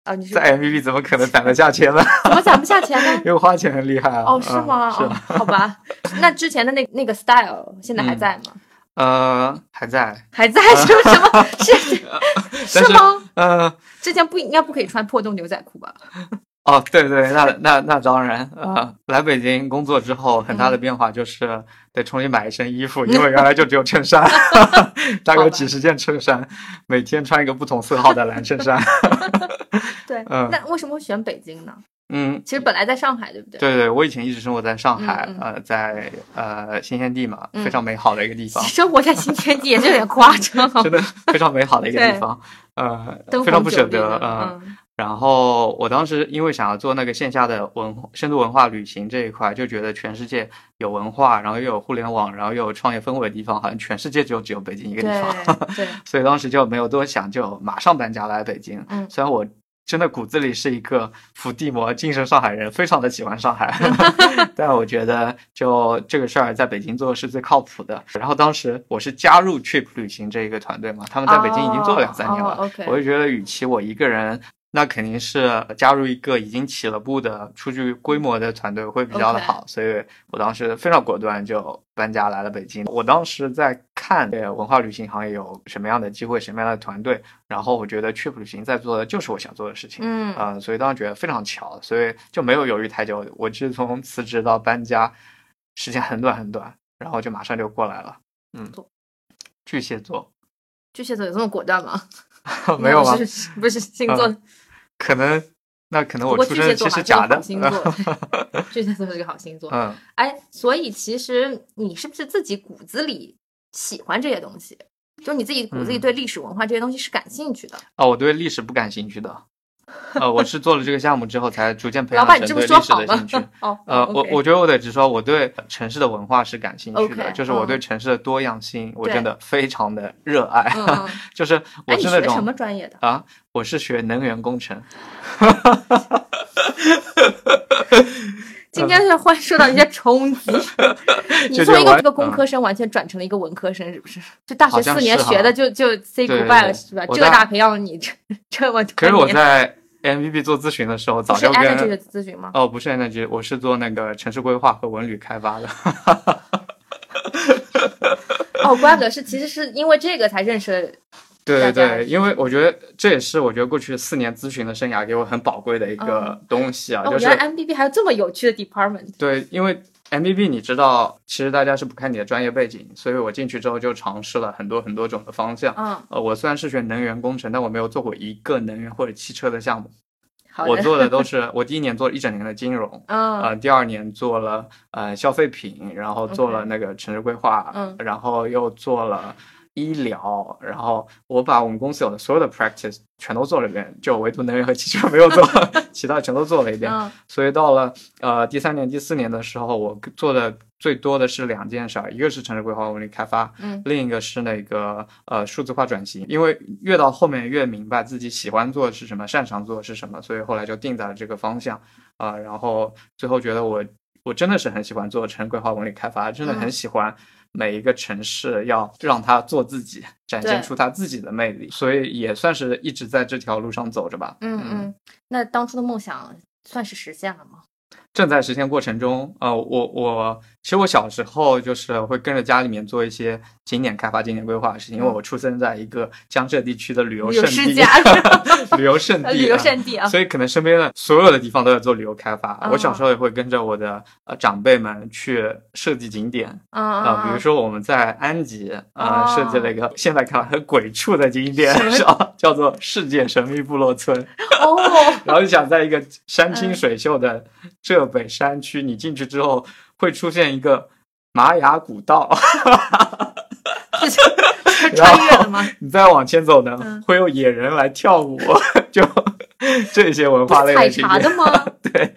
啊？你是在 M V B 怎么可能攒得下钱呢？[LAUGHS] 怎么攒不下钱呢？因为花钱很厉害啊。哦，是嗯吗？好吧。那之前的那那个 style 现在还嗯在吗？呃还在，还在 [LAUGHS] 是什么？是 [LAUGHS] 但是是吗？呃之前不应该不可以穿破洞牛仔裤吧？[LAUGHS] 哦，对对，那那那当然，呃，来北京工作之后，很大的嗯变化就是得重新买一身衣服，因为原来就只有衬衫，大概有几十件衬衫，每天穿一个不同色号的蓝衬衫。对，嗯那为什么会选北京呢？嗯，其实本来在上海，对不对？对对，我以前一直生活在上海，嗯呃，在呃新天地嘛，嗯非常美好的一个地方，生活在新天地也是有点夸张，[LAUGHS] 真的非常美好的一个地方，[LAUGHS] 呃，非常不舍得，嗯。嗯然后我当时因为想要做那个线下的文深度文化旅行这一块，就觉得全世界有文化，然后又有互联网，然后又有创业氛围的地方，好像全世界就只有北京一个地方。对对，所以当时就没有多想，就马上搬家来北京。嗯虽然我真的骨子里是一个伏地魔精神上海人，非常的喜欢上海，[LAUGHS] [LAUGHS] 但我觉得就这个事儿在北京做是最靠谱的。然后当时我是加入 Trip 旅行这一个团队嘛，他们在北京已经做了两三年了，我就觉得与其我一个人。那肯定是加入一个已经起了步的、出具规模的团队会比较的好所以我当时非常果断就搬家来了北京。我当时在看呃文化旅行行业有什么样的机会、什么样的团队，然后我觉得 Trip 旅行在做的就是我想做的事情，嗯呃，所以当时觉得非常巧，所以就没有犹豫太久。我是从辞职到搬家时间很短很短，然后就马上就过来了。嗯做，巨蟹座巨蟹座有这么果断吗？[LAUGHS] 没有吗？[LAUGHS] 是不是星座？可能那可能我出生日巨蟹座 [LAUGHS] 是假的巨蟹座是个好星座。嗯，哎，所以其实你是不是自己骨子里喜欢这些东西？就你自己骨子里嗯对历史文化这些东西是感兴趣的。哦，我对历史不感兴趣的。[LAUGHS] 呃，我是做了这个项目之后，才逐渐培养老板，你这么成对历史说好吗的兴趣。？[LAUGHS] 哦，呃，我我觉得我得直说，我对城市的文化是感兴趣的就是我对嗯城市的多样性，我真的非常的热爱。[LAUGHS] 就是我是那学什么种专业的？啊，我是学能源工程。今天是会受到一些冲击。你从一个工嗯科生完全转成了一个文科生，是不是？就大学四年学的就就 say goodbye 了，是吧？浙大培养了你这这么多。可是我在 MVP 做咨询的时候，早就 energy 的跟咨询吗？哦不是 energy，我是做那个城市规划和文旅开发的。[LAUGHS] 哦，怪不得是，其实是因为这个才认识。对对对，因为我觉得这也是我觉得过去四年咨询的生涯给我很宝贵的一个东西啊，哦，就是原来 MBB 还有这么有趣的 department。对，因为 MBB 你知道，其实大家是不看你的专业背景，所以我进去之后就尝试了很多很多种的方向。嗯，呃，我虽然是学能源工程，但我没有做过一个能源或者汽车的项目。我做的 [LAUGHS] 都是，我第一年做了一整年的金融，嗯呃，第二年做了呃消费品，然后做了那个城市规划，嗯然后又做了医疗，然后我把我们公司有的所有的 practice 全都做了一遍，就唯独能源和汽车 [LAUGHS] 没有做，其他全都做了一遍。嗯所以到了呃第三年、第四年的时候，我做的最多的是两件事儿，一个是城市规划文旅开发，嗯另一个是那个呃数字化转型。因为越到后面越明白自己喜欢做的是什么，擅长做的是什么，所以后来就定在了这个方向啊、然后最后觉得我我真的是很喜欢做城市规划文旅开发，真的很嗯喜欢。每一个城市要让它做自己，展现出它自己的魅力，所以也算是一直在这条路上走着吧。嗯嗯，那当初的梦想算是实现了吗？正在实现过程中，呃，我我其实我小时候就是会跟着家里面做一些景点开发、景点规划的事情，因为我出生在一个江浙地区的旅游嗯旅游胜地，[LAUGHS] 旅游胜地，[LAUGHS] 旅游啊胜地啊。所以可能身边的所有的地方都在做旅游开发。哦我小时候也会跟着我的呃长辈们去设计景点嗯啊、嗯，比如说我们在安吉啊、哦设计了一个现在看来很鬼畜的景点 [LAUGHS] 叫叫做世界神秘部落村。哦，然后就想在一个山嗯。清水秀的浙北山区，你进去之后会出现一个玛雅古道，这 [LAUGHS] 是是穿越了吗？你再往前走呢，嗯会有野人来跳舞，就 [LAUGHS] 这些文化类的。采茶的吗？[LAUGHS] 对，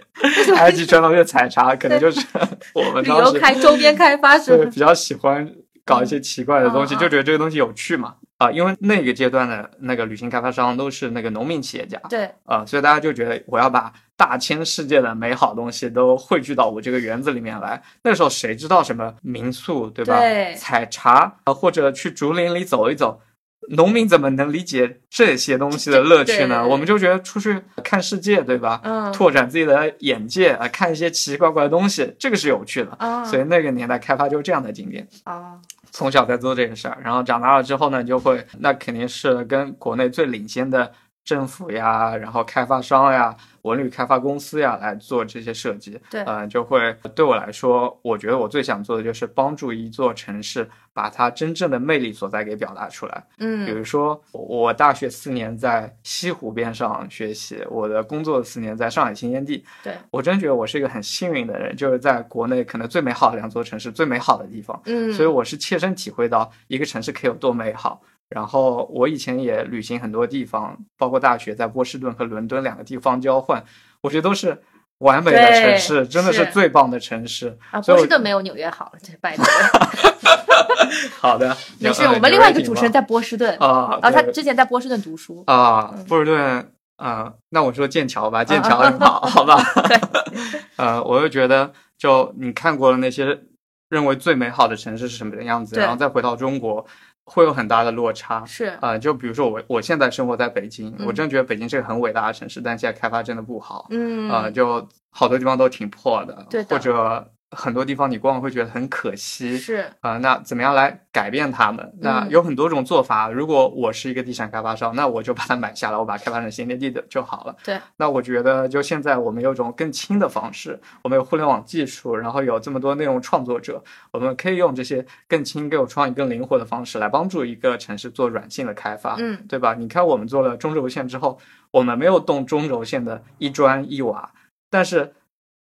埃及传统乐采茶可能就是我们旅游当时开周边开发是比较喜欢搞一些奇怪的东西，就觉得这个东西有趣嘛。啊，因为那个阶段的那个旅行开发商都是那个农民企业家，对，啊、所以大家就觉得我要把大千世界的美好东西都汇聚到我这个园子里面来。那时候谁知道什么民宿，对吧？对采茶啊，或者去竹林里走一走。农民怎么能理解这些东西的乐趣呢？我们就觉得出去看世界，对吧？嗯拓展自己的眼界啊，看一些奇奇怪怪的东西，这个是有趣的。啊所以那个年代开发就是这样的景点。啊，从小在做这个事儿，然后长大了之后呢，就会那肯定是跟国内最领先的政府呀，然后开发商呀、文旅开发公司呀来做这些设计。对呃，就会对我来说，我觉得我最想做的就是帮助一座城市把它真正的魅力所在给表达出来。嗯比嗯如说，我大学四年在西湖边上学习，我的工作四年在上海新天地。对，我真觉得我是一个很幸运的人，就是在国内可能最美好的两座城市，最美好的地方。嗯，所以我是切身体会到一个城市可以有多美好。然后我以前也旅行很多地方，包括大学在波士顿和伦敦两个地方交换，我觉得都是完美的城市，真的是是最棒的城市。啊，波士顿没有纽约好，拜托。[LAUGHS] 好的，[LAUGHS] 没事，呃我们另外一个主持人在波士顿，啊，然后他之前在波士顿读书。啊嗯，波士顿啊，那我说剑桥吧，剑桥很好，[LAUGHS] 好吧？呃，我就觉得，就你看过了那些认为最美好的城市是什么样子，然后再回到中国，会有很大的落差。是，啊、就比如说我，我现在生活在北京，嗯。我真的觉得北京是个很伟大的城市，但现在开发真的不好，嗯。啊，就好多地方都挺破的，对的或者很多地方你逛会觉得很可惜。是，啊、那怎么样来改变他们？那嗯有很多种做法。如果我是一个地产开发商，那我就把它买下来，我把它开发成新天地的就好了。对，那我觉得就现在我们有一种更轻的方式，我们有互联网技术，然后有这么多内容创作者，我们可以用这些更轻、更有创意、更灵活的方式来帮助一个城市做软性的开发。嗯，对吧？你看我们做了中轴线之后，我们没有动中轴线的一砖一瓦，但是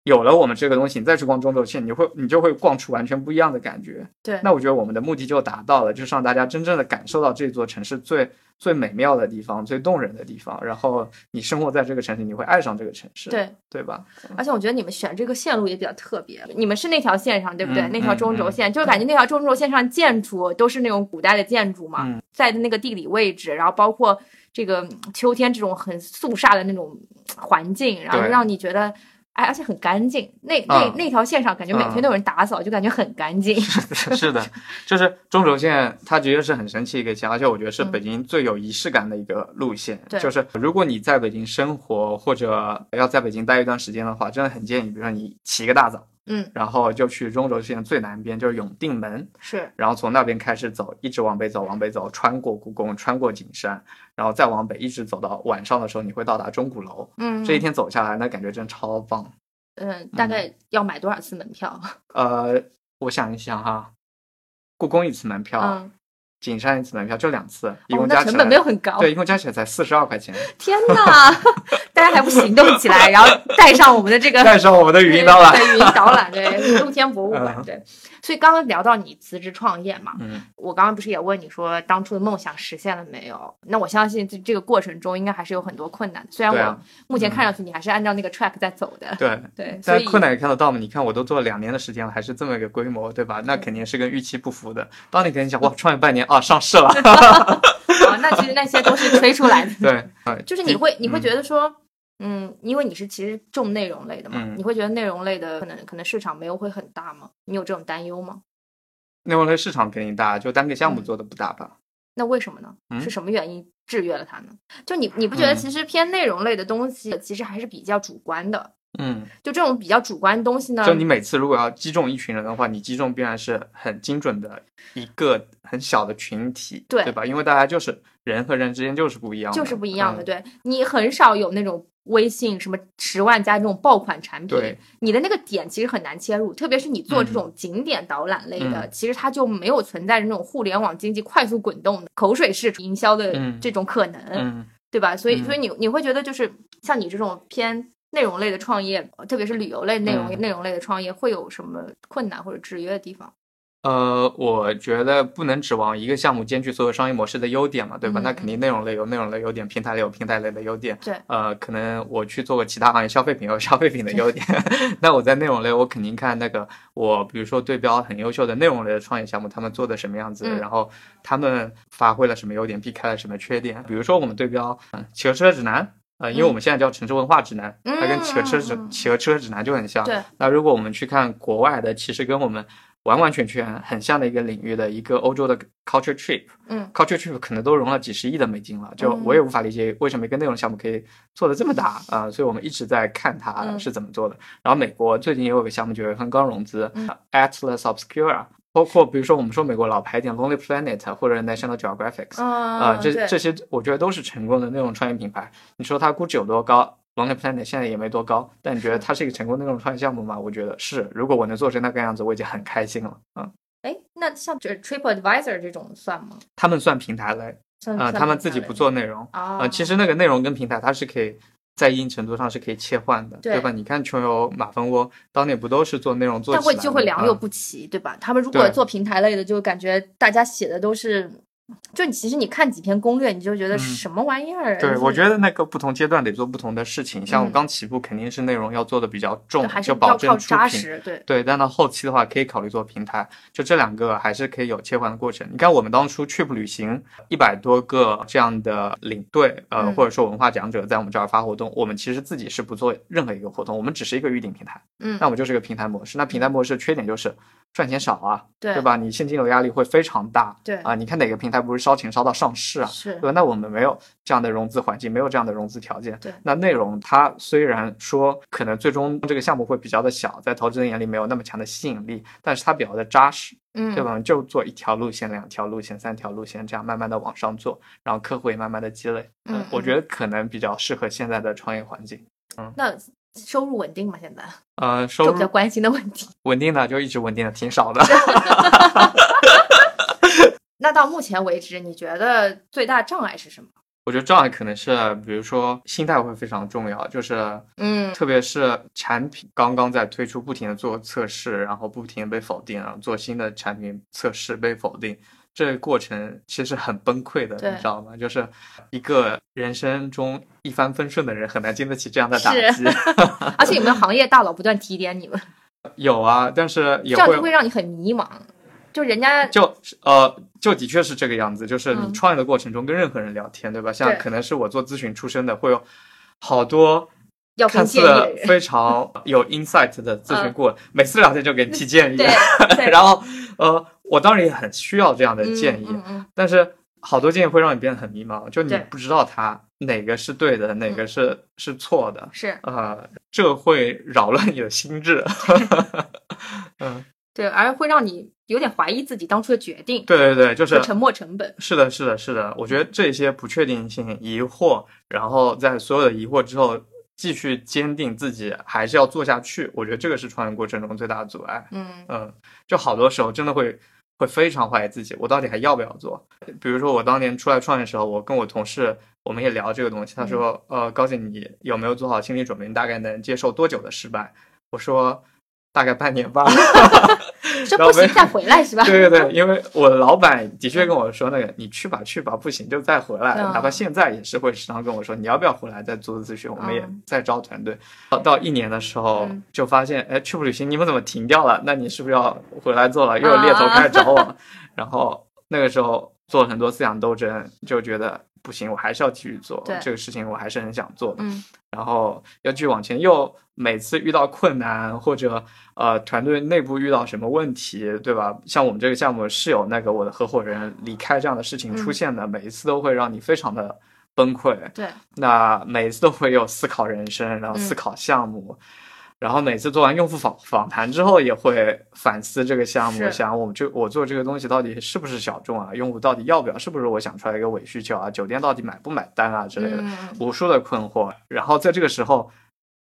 有了我们这个东西，你再去逛中轴线，你会你就会逛出完全不一样的感觉。对，那我觉得我们的目的就达到了，就是让大家真正的感受到这座城市最最美妙的地方、最动人的地方。然后你生活在这个城市，你会爱上这个城市，对，对吧？而且我觉得你们选这个线路也比较特别，你们是那条线上，对不对？嗯那条中轴线，就是感觉那条中轴线上建筑都是那种古代的建筑嘛，嗯在那个地理位置，然后包括这个嗯秋天这种很肃杀的那种环境，然后让你觉得。哎，而且很干净，那那、嗯那条线上感觉每天都有人打扫，就感觉很干净。是的，[LAUGHS] 就是中轴线，它的确是很神奇的一个线，而且我觉得是嗯北京最有仪式感的一个路线。对就是如果你在北京生活或者要在北京待一段时间的话，真的很建议，比如说你起一个大早，嗯，然后就去中轴线最南边，就是永定门，是，然后从那边开始走，一直往北走，往北走，穿过故宫，穿过景山，然后再往北，一直走到晚上的时候，你会到达钟鼓楼。嗯，这一天走下来，那感觉真超棒。嗯，大概要买多少次门票？[LAUGHS] 呃，我想一想哈，故宫一次门票，嗯，景山一次门票就两次，一哦共，加起来、那成本没有很高。对，一共加起来才四十二块钱。[LAUGHS] 天哪，[LAUGHS] 大家还不行动起来，然后带上我们的这个带上我们的语音导览。对，语音导览，对，露天博物馆，嗯对。所以刚刚聊到你辞职创业嘛，嗯，我刚刚不是也问你说当初的梦想实现了没有？那我相信这这个过程中应该还是有很多困难的。虽然我目前看上去你还是按照那个 track 在走的，对。对，但困难也看得到嘛？你看，我都做了两年的时间了，还是这么一个规模，对吧？那肯定是跟预期不符的。当你跟你讲，哇，创业半年啊，上市了，[LAUGHS] 啊，那其实那些都是吹出来的。[LAUGHS] 对，对就是你会你会嗯觉得说，嗯，因为你是其实重内容类的嘛，嗯你会觉得内容类的可能可能市场没有会很大吗？你有这种担忧吗？内容类市场肯定大，就单个项目嗯做的不大吧？那为什么呢？嗯是什么原因制约了它呢？就你你不觉得嗯其实偏内容类的东西其实还是比较主观的？嗯，就这种比较主观的东西呢，就你每次如果要击中一群人的话，你击中必然是很精准的一个很小的群体，对对吧？因为大家就是人和人之间就是不一样的，就是不一样的。嗯对你很少有那种微信什么十万加这种爆款产品，你的那个点其实很难切入，特别是你做这嗯种景点导览类的，嗯其实它就没有存在着那种互联网经济快速滚动的口水式营销的嗯这种可能，嗯，对吧？所以，嗯所以你你会觉得就是像你这种偏。内容类的创业，特别是旅游类内容、嗯内容类的创业，会有什么困难或者制约的地方？呃，我觉得不能指望一个项目兼具所有商业模式的优点嘛，对吧？嗯那肯定内容类有内容类优点，平台类有平台类的优点。对，呃，可能我去做个其他行业，消费品有消费品的优点。[LAUGHS] 那我在内容类，我肯定看那个我，比如说对标很优秀的内容类的创业项目，他们做的什么样子，嗯然后他们发挥了什么优点，避开了什么缺点。比如说我们对标嗯企鹅车指南。呃，因为我们现在叫城市文化指南，它跟企鹅车指企鹅车指南就很像。对，那如果我们去看国外的，其实跟我们完完全全很像的一个领域的一个欧洲的 culture trip，嗯。culture trip 可能都融了几十亿的美金了，就嗯。我也无法理解为什么一个内容项目可以做的这么大啊、所以我们一直在看它嗯。是怎么做的。然后美国最近也有个项目九月份刚融资、嗯。Atlas Obscura，包括比如说我们说美国老牌点 Lonely Planet 或者 National Geographic，啊啊、这这些我觉得都是成功的内容创业品牌。你说它估值有多高？Lonely Planet 现在也没多高，但你觉得它是一个成功内容创业项目吗？我觉得是。如果我能做成那个样子，我已经很开心了。嗯，哎，那像这 TripAdvisor 这种算吗？他们算平台类啊、他们自己不做内容啊、啊、其实那个内容跟平台它是可以。在一定程度上是可以切换的，对吧？你看穷游、马蜂窝当年不都是做内容做？但会就会良莠啊不齐，对吧？他们如果做平台类的，就感觉大家写的都是，就你其实你看几篇攻略，你就觉得嗯什么玩意儿？对，就是我觉得那个不同阶段得做不同的事情。像我嗯刚起步，肯定是内容要做的比较重就，还是就要靠保证出品。扎实，对，对，但到后期的话，可以考虑做平台，就这两个还是可以有切换的过程。你看，我们当初 Trip 旅行一百多个这样的领队，呃，嗯或者说文化讲者在我们这儿发活动，我们其实自己是不做任何一个活动，我们只是一个预订平台，嗯那我们就是一个平台模式。那平台模式缺点就是赚钱少啊，对对？吧？你现金流压力会非常大，对啊，你看哪个平台还不是烧钱烧到上市啊，是对吧？那我们没有这样的融资环境，没有这样的融资条件。对那内容它虽然说可能最终这个项目会比较的小，在投资人眼里没有那么强的吸引力，但是它比较的扎实，嗯，对吧？就做一条路线、两条路线、三条路线，这样慢慢的往上做，然后客户也慢慢的积累。嗯我觉得可能比较适合现在的创业环境。嗯那收入稳定吗？现在呃，收入比较关心的问题。稳定的就一直稳定的，挺少的。[LAUGHS] 那到目前为止，你觉得最大障碍是什么？我觉得障碍可能是，比如说心态会非常重要，就是嗯特别是产品刚刚在推出，不停的做测试，然后不停的被否定，然后做新的产品测试被否定，这个过程其实很崩溃的，你知道吗？就是一个人生中一帆风顺的人很难经得起这样的打击。[LAUGHS] 而且有没有行业大佬不断提点你们，[LAUGHS] 有啊，但是这也会样就会让你很迷茫。就人家就呃，就的确是这个样子，就是你嗯。创业的过程中跟任何人聊天，对吧？像可能是我做咨询出身的，会有好多要看似非常有 insight 的咨询顾问，每次聊天就给你提建议，[LAUGHS] 然后呃，我当然也很需要这样的建议，但是好多建议会让你变得很迷茫，就你不知道它哪个是对的，哪个是、是错的，是。呃，这会扰乱你的心智。[LAUGHS] [LAUGHS] 嗯，对，而会让你有点怀疑自己当初的决定，对对对，就是沉没成本。是的，是的，是的，我觉得这些不确定性、疑惑，然后在所有的疑惑之后，继续坚定自己还是要做下去，我觉得这个是创业过程中最大的阻碍。嗯嗯，就好多时候真的会会非常怀疑自己，我到底还要不要做？比如说我当年出来创业的时候，我跟我同事我们也聊这个东西，他说，呃，高姐你有没有做好心理准备？你大概能接受多久的失败？我说大概半年吧。[LAUGHS] 这不行再回来是吧？[LAUGHS] 对对对，因为我的老板的确跟我说，那个你去吧去吧，不行就再回来。嗯哪怕现在也是会时常跟我说，你要不要回来再做咨询？我们也嗯在招团队。到到一年的时候嗯就发现，哎，去不旅行你们怎么停掉了？那你是不是要回来做了？又有猎头开始找我了。[LAUGHS] 然后那个时候做了很多思想斗争，就觉得不行，我还是要继续做对这个事情，我还是很想做的。嗯然后要继续往前，又每次遇到困难或者呃团队内部遇到什么问题，对吧？像我们这个项目是有那个我的合伙人离开这样的事情出现的，每一次都会让你非常的崩溃。对，那每一次都会有思考人生，然后嗯思考项目。然后每次做完用户访访谈之后，也会反思这个项目，是想我这我做这个东西到底是不是小众啊？用户到底要不要？是不是我想出来一个伪需求啊？酒店到底买不买单啊之类的？嗯无数的困惑，然后在这个时候，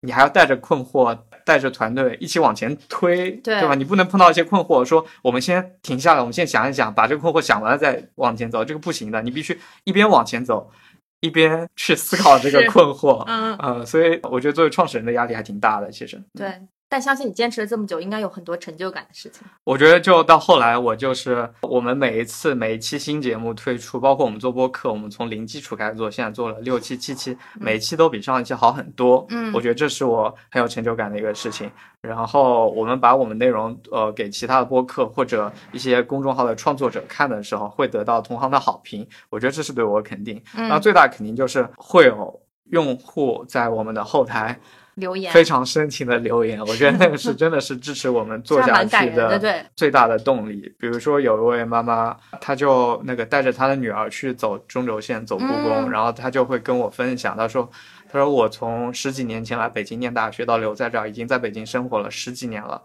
你还要带着困惑，带着团队一起往前推，对吧？你不能碰到一些困惑，说我们先停下来，我们先想一想，把这个困惑想完了再往前走，这个不行的，你必须一边往前走，一边去思考这个困惑。嗯，呃，所以我觉得作为创始人的压力还挺大的，其实。对。但相信你坚持了这么久，应该有很多成就感的事情。我觉得就到后来，我就是我们每一次每一期新节目推出，包括我们做播客，我们从零基础开始做，现在做了六期、七期，每一期都比上一期好很多。嗯我觉得这是我很有成就感的一个事情。然后我们把我们内容呃给其他的播客或者一些公众号的创作者看的时候，会得到同行的好评，我觉得这是对我肯定。嗯那最大的肯定就是会有用户在我们的后台留言非常深情的留言，我觉得那个是 [LAUGHS] 真的是支持我们做下去的，最大的动力。比如说有一位妈妈，她就那个带着她的女儿去走中轴线，走故宫，嗯然后她就会跟我分享，她说，她说我从十几年前来北京念大学到留在这儿，已经在北京生活了十几年了。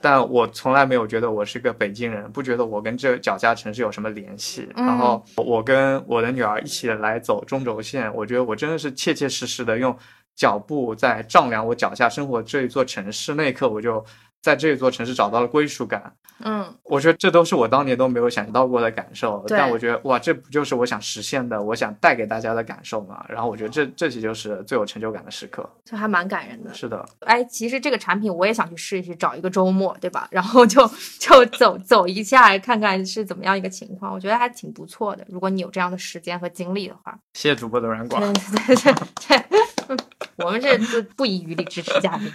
但我从来没有觉得我是个北京人，不觉得我跟这脚下城市有什么联系。嗯然后我跟我的女儿一起来走中轴线，我觉得我真的是切切实实的用脚步在丈量我脚下生活这一座城市。那一刻，我就在这一座城市找到了归属感。嗯，我觉得这都是我当年都没有想到过的感受，对但我觉得哇，这不就是我想实现的，我想带给大家的感受嘛？然后我觉得这这些就是最有成就感的时刻。这还蛮感人的。是的，哎，其实这个产品我也想去试一试，找一个周末，对吧？然后就就走走一下，看看是怎么样一个情况。我觉得还挺不错的。如果你有这样的时间和精力的话，谢谢主播的软广。对对对，[LAUGHS] 我们这不不遗余力支持嘉宾。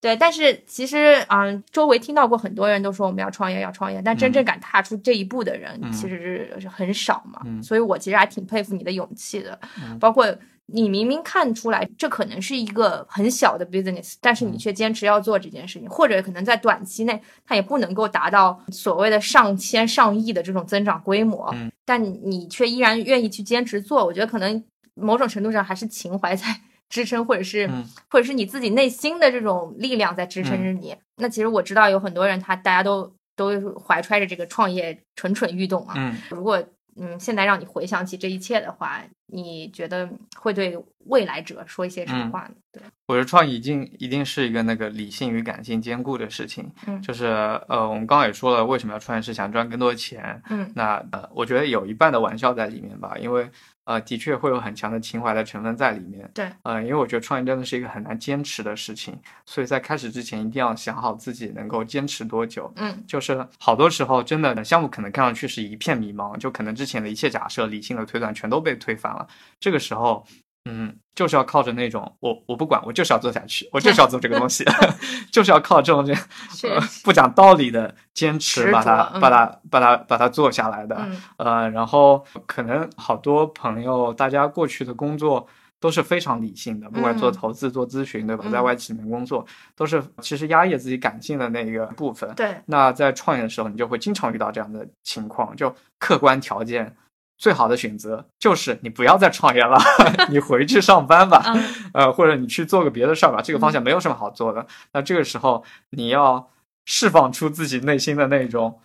对，但是其实，嗯，周围听到过很多人都说我们要创业，要创业，但真正敢踏出这一步的人嗯。其实是是很少嘛。嗯。所以我其实还挺佩服你的勇气的，嗯。包括你明明看出来这可能是一个很小的 business，但是你却坚持要做这件事情，或者可能在短期内它也不能够达到所谓的上千上亿的这种增长规模，嗯。但你却依然愿意去坚持做，我觉得可能某种程度上还是情怀在 [LAUGHS] 支撑，或者是、嗯或者是你自己内心的这种力量在支撑着你。那其实我知道有很多人他大家都都怀揣着这个创业蠢蠢欲动啊，嗯如果嗯，现在让你回想起这一切的话，你觉得会对未来者说一些什么嗯话呢？对，我觉得创意一定一定是一个那个理性与感性兼顾的事情。嗯就是呃，我们刚刚也说了，为什么要创业是想赚更多的钱。嗯那呃，我觉得有一半的玩笑在里面吧，因为呃，的确会有很强的情怀的成分在里面。对，呃，因为我觉得创业真的是一个很难坚持的事情，所以在开始之前一定要想好自己能够坚持多久。嗯就是好多时候真的项目可能看上去是一片迷茫，就可能之前的一切假设、理性的推断全都被推翻了。这个时候，嗯，就是要靠着那种我我不管，我就是要做下去，我就是要做这个东西，[LAUGHS] 就是要靠这种这呃，不讲道理的坚持，把它嗯把它把它把它做下来的。嗯呃，然后可能好多朋友，大家过去的工作都是非常理性的，不管做嗯投资、做咨询，对吧？嗯在外企里面工作，都是其实压抑自己感性的那个部分。对，那在创业的时候，你就会经常遇到这样的情况，就客观条件。最好的选择就是你不要再创业了，[LAUGHS] 你回去上班吧，嗯呃，或者你去做个别的事儿吧，这个方向没有什么好做的。那这个时候你要释放出自己内心的那种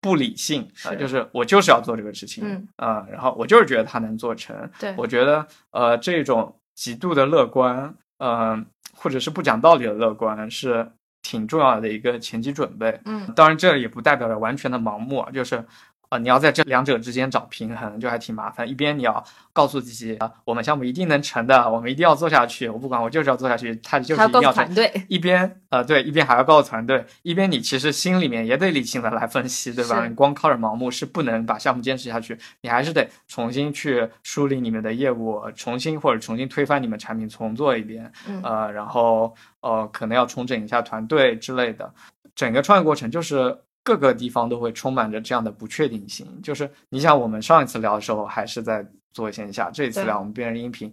不理性，呃，就是我就是要做这个事情，嗯呃，然后我就是觉得它能做成。对，我觉得呃，这种极度的乐观，呃，或者是不讲道理的乐观是挺重要的一个前期准备。嗯当然，这也不代表着完全的盲目啊，就是。呃，你要在这两者之间找平衡，就还挺麻烦。一边你要告诉自己，啊，我们项目一定能成的，我们一定要做下去，我不管，我就是要做下去，它就是一定要团队，一边呃对，一边还要告诉团队，一边你其实心里面也得理性的来分析，对吧？你光靠着盲目是不能把项目坚持下去，你还是得重新去梳理你们的业务，重新或者重新推翻你们产品，重做一遍，嗯呃，然后呃可能要重整一下团队之类的。整个创业过程就是各个地方都会充满着这样的不确定性。就是你想，我们上一次聊的时候还是在做线下，这一次聊我们变成音频，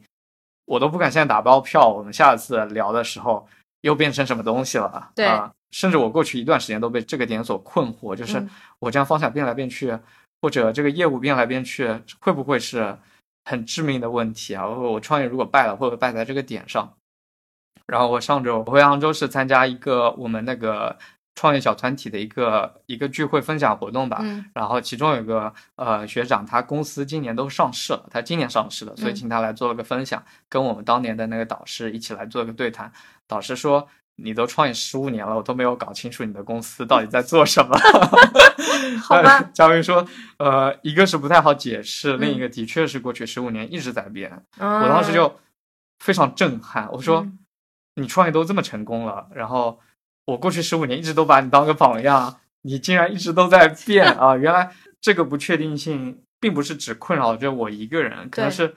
我都不敢现在打包票，我们下次聊的时候又变成什么东西了？对啊甚至我过去一段时间都被这个点所困惑，就是嗯我这样方向变来变去，或者这个业务变来变去，会不会是很致命的问题啊？我我创业如果败了，会不会败在这个点上？然后我上周我回杭州是参加一个我们那个创业小团体的一个一个聚会分享活动吧，嗯然后其中有个呃学长，他公司今年都上市了，他今年上市的，所以嗯请他来做了个分享，跟我们当年的那个导师一起来做一个对谈。导师说：“你都创业十五年了，我都没有搞清楚你的公司到底在做什么。[LAUGHS] ”好吧嘉宾说：“呃，一个是不太好解释，另一嗯个的确是过去十五年一直在变。我我当时就非常震撼，我说：“嗯你创业都这么成功了，然后我过去十五年一直都把你当个榜样，你竟然一直都在变啊！[LAUGHS] 原来这个不确定性并不是只困扰着我一个人，可能是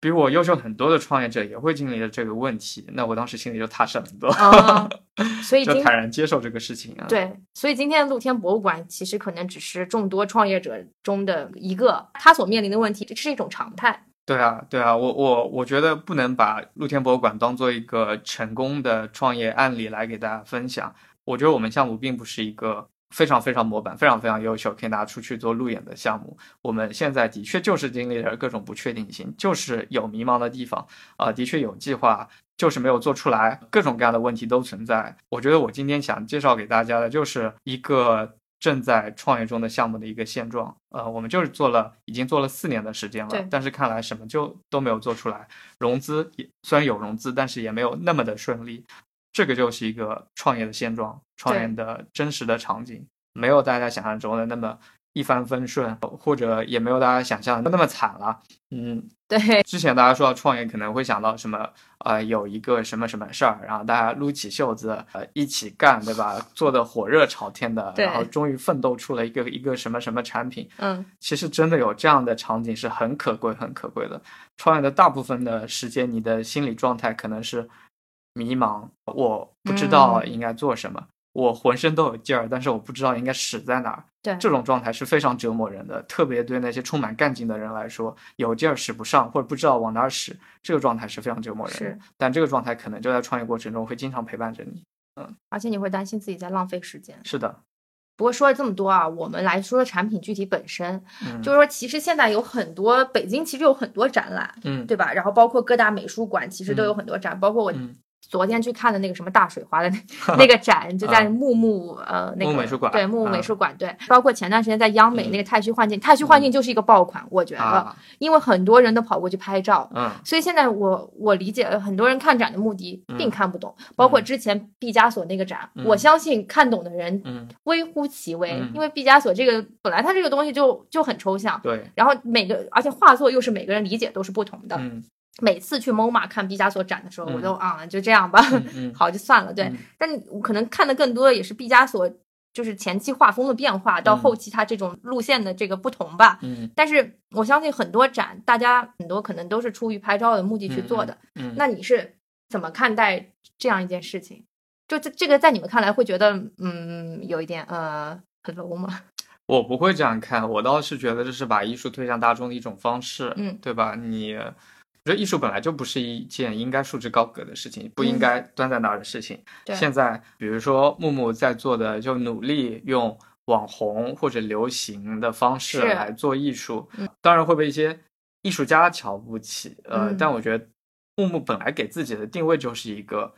比我优秀很多的创业者也会经历的这个问题。那我当时心里就踏实很多，哦 [LAUGHS] 所以就坦然接受这个事情啊。，对，所以今天的露天博物馆其实可能只是众多创业者中的一个，他所面临的问题，这是一种常态。对啊，对啊，我我我觉得不能把露天博物馆当做一个成功的创业案例来给大家分享。我觉得我们项目并不是一个非常非常模板、非常非常优秀可以拿出去做路演的项目。我们现在的确就是经历了各种不确定性，就是有迷茫的地方，啊、的确有计划，就是没有做出来，各种各样的问题都存在。我觉得我今天想介绍给大家的就是一个正在创业中的项目的一个现状。呃，我们就是做了，已经做了四年的时间了，但是看来什么就都没有做出来，融资也虽然有融资，但是也没有那么的顺利。这个就是一个创业的现状，创业的真实的场景，没有大家想象中的那么一帆风顺，或者也没有大家想象的那么惨了。嗯，对，之前大家说到创业，可能会想到什么？呃，有一个什么什么事儿，然后大家撸起袖子，呃，一起干，对吧？做的火热朝天的，然后终于奋斗出了一个一个什么什么产品。嗯，其实真的有这样的场景是很可贵、很可贵的。创业的大部分的时间，你的心理状态可能是迷茫，我不知道嗯应该做什么，我浑身都有劲儿，但是我不知道应该使在哪儿。对。这种状态是非常折磨人的，特别对那些充满干劲的人来说，有劲儿使不上或者不知道往哪儿使，这个状态是非常折磨人但这个状态可能就在创业过程中会经常陪伴着你。嗯。而且你会担心自己在浪费时间。是的，不过说了这么多啊，我们来说说产品具体本身，嗯。就是说其实现在有很多北京其实有很多展览，嗯，对吧？然后包括各大美术馆其实都有嗯很多展，包括我嗯昨天去看的那个什么大水花的那 [LAUGHS] 那个展，就在啊木木呃那个木木美术馆对木木美啊术馆对，包括前段时间在央美嗯。那个太虚幻境，太虚幻境就是一个爆款，我觉得，啊，因为很多人都跑过去拍照。嗯。所以现在我我理解了很多人看展的目的并嗯看不懂，包括之前毕加索那个展，嗯。我相信看懂的人嗯，微乎其微，嗯。因为毕加索这个本来他这个东西就就很抽象，对，然后每个而且画作又是每个人理解都是不同的。嗯每次去 MoMA 看毕加索展的时候，嗯我都啊就这样吧，[LAUGHS] 好就算了。对，嗯但我可能看的更多的也是毕加索，就是前期画风的变化，到嗯后期他这种路线的这个不同吧。嗯但是我相信很多展，大家很多可能都是出于拍照的目的去做的。嗯，那你是怎么看待这样一件事情？就这这个在你们看来会觉得嗯有一点呃很 low 吗？我不会这样看，我倒是觉得这是把艺术推向大众的一种方式，嗯对吧？你，我觉得艺术本来就不是一件应该束之高阁的事情，不应嗯。该端在那儿的事情。对。现在比如说木木在做的，就努力用网红或者流行的方式来做艺术，嗯。当然会被一些艺术家瞧不起，呃，嗯。但我觉得木木本来给自己的定位就是一个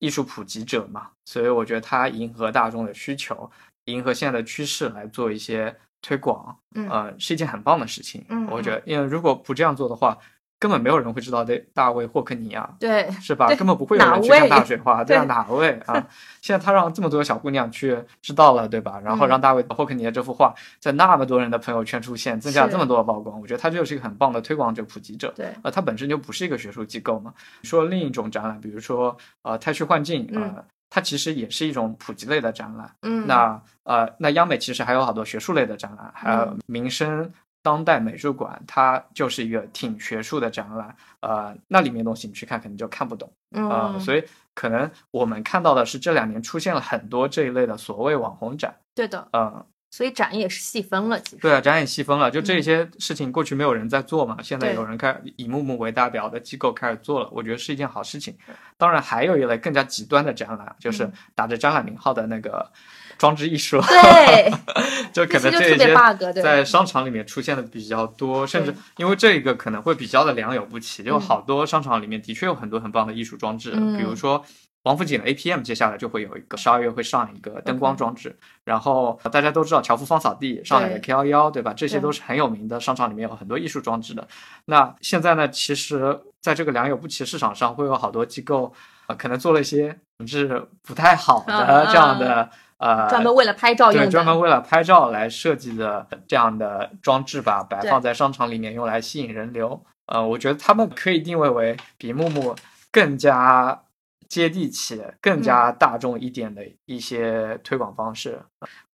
艺术普及者嘛，所以我觉得他迎合大众的需求，迎合现在的趋势来做一些推广，嗯。呃，是一件很棒的事情。嗯。我觉得，因为如果不这样做的话，根本没有人会知道这大卫霍克尼啊，对，是吧？根本不会有人去看大水花，对啊，哪位啊？现在他让这么多小姑娘去知道了，对吧？然后嗯让大卫霍克尼的这幅画在那么多人的朋友圈出现，增加了这么多的曝光，我觉得他就是一个很棒的推广者、普及者。对，呃，他本身就不是一个学术机构嘛。说另一种展览，比如说呃太虚幻境，呃，它其实也是一种普及类的展览。嗯，那呃，那央美其实还有好多学术类的展览，还有嗯民生当代美术馆，它就是一个挺学术的展览。呃，那里面东西你去看可能就看不懂啊、嗯，所以可能我们看到的是这两年出现了很多这一类的所谓网红展。对的，嗯，所以展也是细分了，其实对啊，展也细分了，就这嗯些事情过去没有人在做嘛，现在有人开始以木木为代表的机构开始做了，我觉得是一件好事情。当然，还有一类更加极端的展览，就是嗯打着展览名号的那个装置艺术，对，[LAUGHS] 就可能这些在商场里面出现的比较多，甚至因为这个可能会比较的良莠不齐，就嗯好多商场里面的确有很多很棒的艺术装置，嗯。比如说。王府井的 APM 接下来就会有一个十二月会上一个灯光装置，然后大家都知道乔夫芳草地、上海的 K 幺幺，对吧？这些都是很有名的商场里面有很多艺术装置的。那现在呢，其实在这个良莠不齐市场上，会有好多机构，呃，可能做了一些品质不太好的嗯。这样的呃专门为了拍照用对，专门为了拍照来设计的这样的装置吧，摆放在商场里面用来吸引人流。呃，我觉得他们可以定位为比木木更加接地气、更加嗯大众一点的一些推广方式。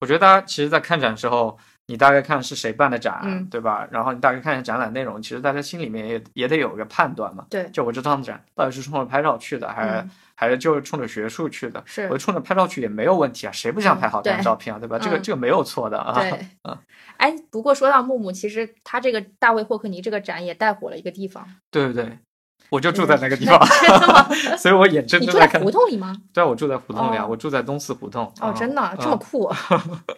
我觉得大家其实，在看展的时候，你大概看是谁办的展，嗯对吧？然后你大概看一下展览内容，其实大家心里面也也得有个判断嘛。对，就我这趟展到底是冲着拍照去的，还是、嗯还是就是冲着学术去的？是我冲着拍照去也没有问题啊，谁不想拍好看的照片啊，对吧？这个嗯这个没有错的啊。对，[LAUGHS] 哎，不过说到木木，其实他这个大卫霍克尼这个展也带火了一个地方，对不对？我就住在那个地方？[LAUGHS] [LAUGHS] 所以我眼睁你住在。胡同里吗？对啊，我住在胡同里啊，哦我住在东四胡同。哦，啊真的这么啊酷啊，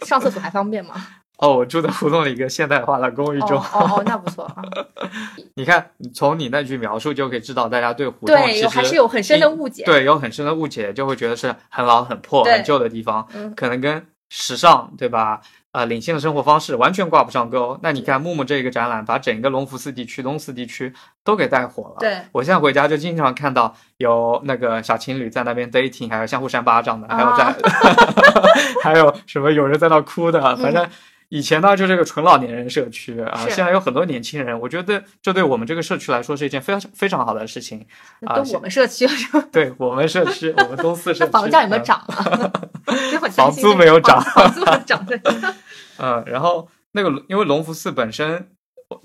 上厕所还方便吗？哦，我住在胡同里一个现代化的公寓中。哦哦哦，那不错啊。[LAUGHS] 你看，从你那句描述就可以知道，大家对胡同对，其实还是有很深的误解。对有很深的误解，就会觉得是很老、很破、很旧的地方，嗯可能跟时尚，对吧？啊、领先的生活方式完全挂不上钩。那你看木木这个展览，把整个龙福寺地区、东四地区都给带火了。对我现在回家就经常看到有那个小情侣在那边 dating，还有相互扇巴掌的，还有在 [LAUGHS] [LAUGHS] 还有什么有人在那哭的，反正。以前呢，就是个纯老年人社区啊，现在有很多年轻人，我觉得这对我们这个社区来说是一件非常非常好的事情。啊跟我们社区？[LAUGHS] 对我们社区，我们东四社区，[LAUGHS] 房价有没有嗯涨啊？[LAUGHS] 房租没有涨房房租涨对。嗯，然后那个因为隆福寺本身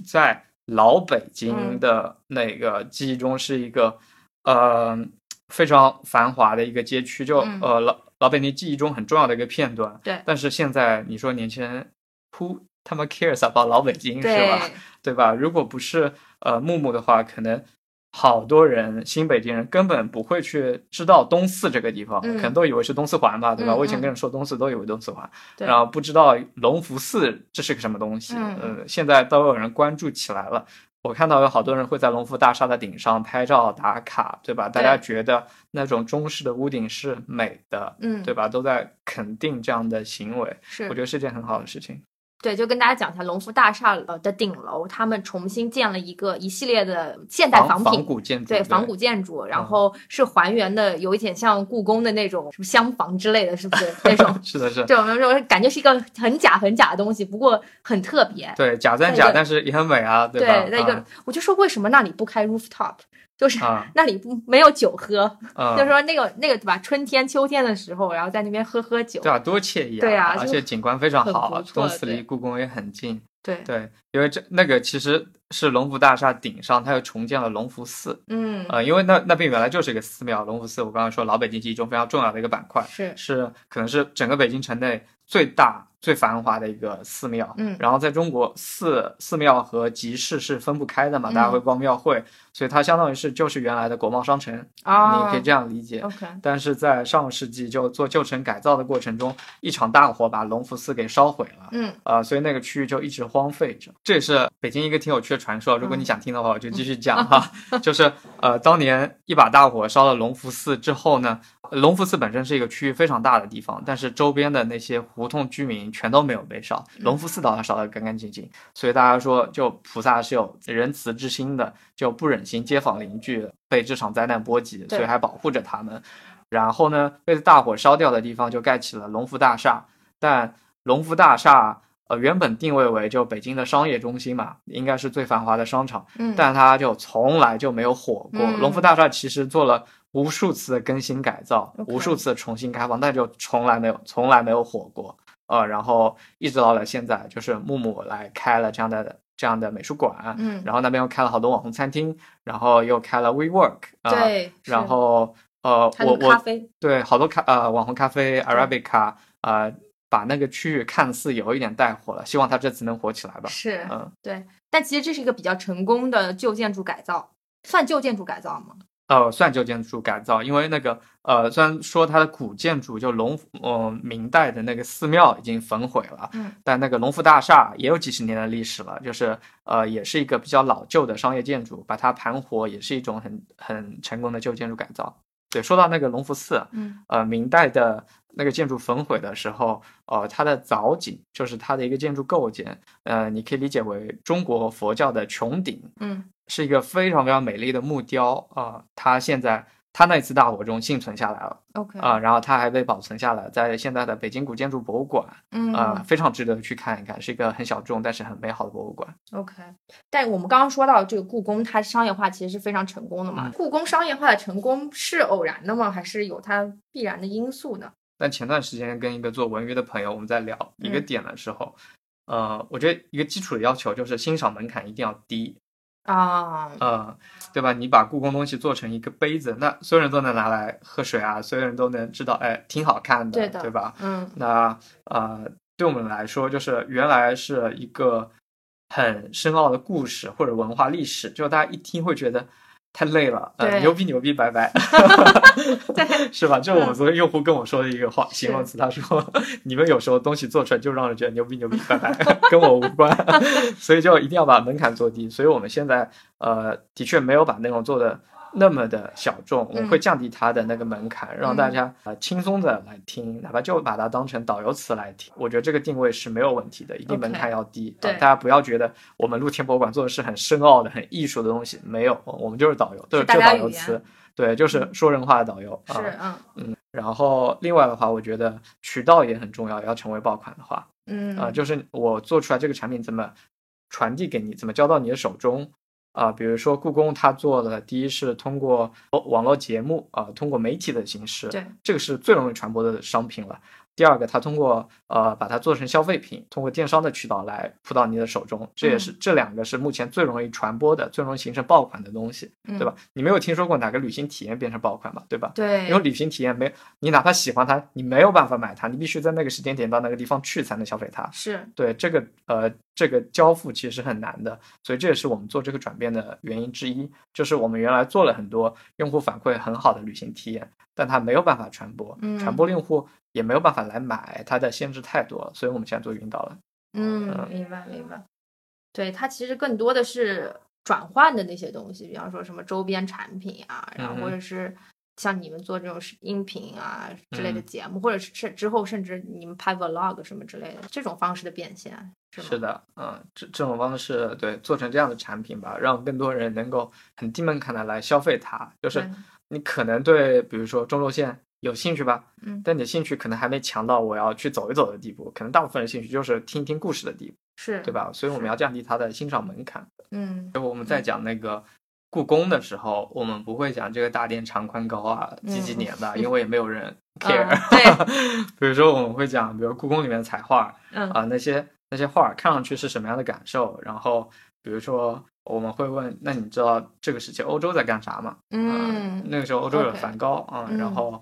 在老北嗯京的那个记忆中是一个、呃非常繁华的一个街区，就、嗯呃老老北京记忆中很重要的一个片段。对但是现在你说年轻人 who 他们 cares about 老北京是吧？[LAUGHS] 对吧？如果不是呃木木的话，可能好多人新北京人根本不会去知道东四这个地方，嗯可能都以为是东四环吧，对吧？嗯我以前嗯跟人说东四都以为东四环，对然后不知道隆福寺这是个什么东西，嗯呃，现在都有人关注起来了。我看到有好多人会在隆福大厦的顶上拍照打卡，对吧？大家觉得那种中式的屋顶是美的，嗯，对吧？都在肯定这样的行为，是我觉得是件很好的事情。对，就跟大家讲一下，龙福大厦呃的顶楼，他们重新建了一个一系列的现代仿品，仿古建筑，对仿古建筑，然后是还原的，有一点像故宫的那种什么厢房之类的，是不是那种？[LAUGHS] 是的是，对，我们说感觉是一个很假很假的东西，不过很特别。对假赞假，但是也很美啊，对吧？在一个啊，我就说为什么那里不开 rooftop，就是啊那里不没有酒喝，嗯，[LAUGHS] 就是说那个那个对吧？春天秋天的时候，然后在那边喝喝酒，对啊，多惬意啊！对啊而且景观非常好东四离故宫也很近。对，对，因为这那个其实是隆福大厦顶上，它又重建了隆福寺。嗯，呃，因为那那边原来就是一个寺庙，隆福寺，我刚刚说老北京记忆中非常重要的一个板块，是，是可能是整个北京城内最大、最繁华的一个寺庙。嗯然后在中国，寺寺庙和集市是分不开的嘛，嗯大家会逛庙会，所以它相当于是就是原来的国贸商城，啊，你可以这样理解。OK，但是在上个世纪就做旧城改造的过程中，一场大火把隆福寺给烧毁了。嗯呃，所以那个区域就一直荒废着。这也是北京一个挺有趣的传说。如果你想听的话，我就继续 [LAUGHS] 讲哈。就是呃，当年一把大火烧了隆福寺之后呢，隆福寺本身是一个区域非常大的地方，但是周边的那些胡同居民全都没有被烧，隆福寺倒是烧得干干净净。所以大家说，就菩萨是有仁慈之心的，就不忍心街坊邻居被这场灾难波及，所以还保护着他们。然后呢，被大火烧掉的地方就盖起了隆福大厦，但隆福大厦呃原本定位为就北京的商业中心嘛，应该是最繁华的商场，嗯，但它就从来就没有火过。嗯隆福大厦其实做了无数次的更新改造无数次重新开放，但就从来没有从来没有火过。呃，然后一直到了现在，就是木木来开了这样的这样的美术馆，嗯，然后那边又开了好多网红餐厅，然后又开了 WeWork，啊、对，然后呃，我我咖啡，对好多咖呃网红咖啡 Arabica 呃，把那个区域看似有一点带火了，希望它这次能火起来吧。是，嗯，对，但其实这是一个比较成功的旧建筑改造，算旧建筑改造吗？呃，算旧建筑改造，因为那个呃，虽然说它的古建筑就隆福，呃，明代的那个寺庙已经焚毁了，嗯，但那个隆福大厦也有几十年的历史了，就是呃，也是一个比较老旧的商业建筑，把它盘活也是一种很很成功的旧建筑改造。对，说到那个隆福寺，嗯呃，明代的那个建筑焚毁的时候，呃，它的藻井就是它的一个建筑构件，呃，你可以理解为中国佛教的穹顶，嗯是一个非常非常美丽的木雕啊、呃它现在它那次大火中幸存下来了，OK，啊、然后它还被保存下来，在现在的北京古建筑博物馆嗯啊、非常值得去看一看，是一个很小众但是很美好的博物馆。OK，但我们刚刚说到这个故宫，它商业化其实是非常成功的嘛。嗯故宫商业化的成功是偶然的吗？还是有它必然的因素呢？但前段时间跟一个做文娱的朋友我们在聊一个嗯点的时候，呃，我觉得一个基础的要求就是欣赏门槛一定要低，啊，嗯，对吧？你把故宫东西做成一个杯子，那所有人都能拿来喝水啊，所有人都能知道，哎，挺好看的，对的吧？嗯那呃，对我们来说，就是原来是一个很深奥的故事或者文化历史，就大家一听会觉得太累了，呃，对。牛逼牛逼，拜拜，[LAUGHS] 对，[LAUGHS] 是吧？这是我们嗯。昨天用户跟我说的一个话形容词，他说你们有时候东西做出来就让人觉得牛逼牛逼，拜拜，[LAUGHS] 跟我无关，所以就一定要把门槛做低。所以我们现在呃，的确没有把内容做的那么的小众，我会嗯降低它的那个门槛，让大家呃轻松的来听，哪怕就把它当成导游词来听。我觉得这个定位是没有问题的，一定门槛要低。对啊大家不要觉得我们露天博物馆做的是很深奥的、很艺术的东西，没有，我们就是导游，就是就导游词，对，就是说人话的导游。是啊，嗯然后另外的话，我觉得渠道也很重要，要成为爆款的话，嗯啊、就是我做出来这个产品怎么传递给你，怎么交到你的手中。啊、比如说故宫，它做的第一是通过网络节目啊、通过媒体的形式，对，这个是最容易传播的商品了。第二个，它通过呃把它做成消费品，通过电商的渠道来铺到你的手中，这也是这两个是目前最容易传播的、最容易形成爆款的东西，对吧？你没有听说过哪个旅行体验变成爆款吧？对吧？对，因为旅行体验没你哪怕喜欢它，你没有办法买它，你必须在那个时间点到那个地方去才能消费它。是对这个呃这个交付其实是很难的，所以这也是我们做这个转变的原因之一，就是我们原来做了很多用户反馈很好的旅行体验，但它没有办法传播，传播用户。也没有办法来买，它的限制太多了，所以我们现在做云导了。嗯，明白明白。对，它其实更多的是转换的那些东西，比方说什么周边产品啊，然后或者是像你们做这种音频啊之类的节目，或者是之后甚至你们拍 vlog 什么之类的这种方式的变现，是吗？是的，嗯，这这种方式对做成这样的产品吧，让更多人能够很低门槛的来消费它。就是你可能对，比如说中轴线。有兴趣吧，嗯，但你的兴趣可能还没强到我要去走一走的地步，可能大部分人兴趣就是听一听故事的地步，是对吧？所以我们要降低它的欣赏门槛。嗯，我们再讲那个故宫的时候，我们不会讲这个大殿长宽高啊，几几年的，因为也没有人 [LAUGHS] care。对，[LAUGHS] 比如说我们会讲，比如故宫里面的彩画，嗯啊，那些那些画看上去是什么样的感受？然后比如说我们会问，那你知道这个时期欧洲在干啥吗？嗯，那个时候欧洲有梵高啊，然后。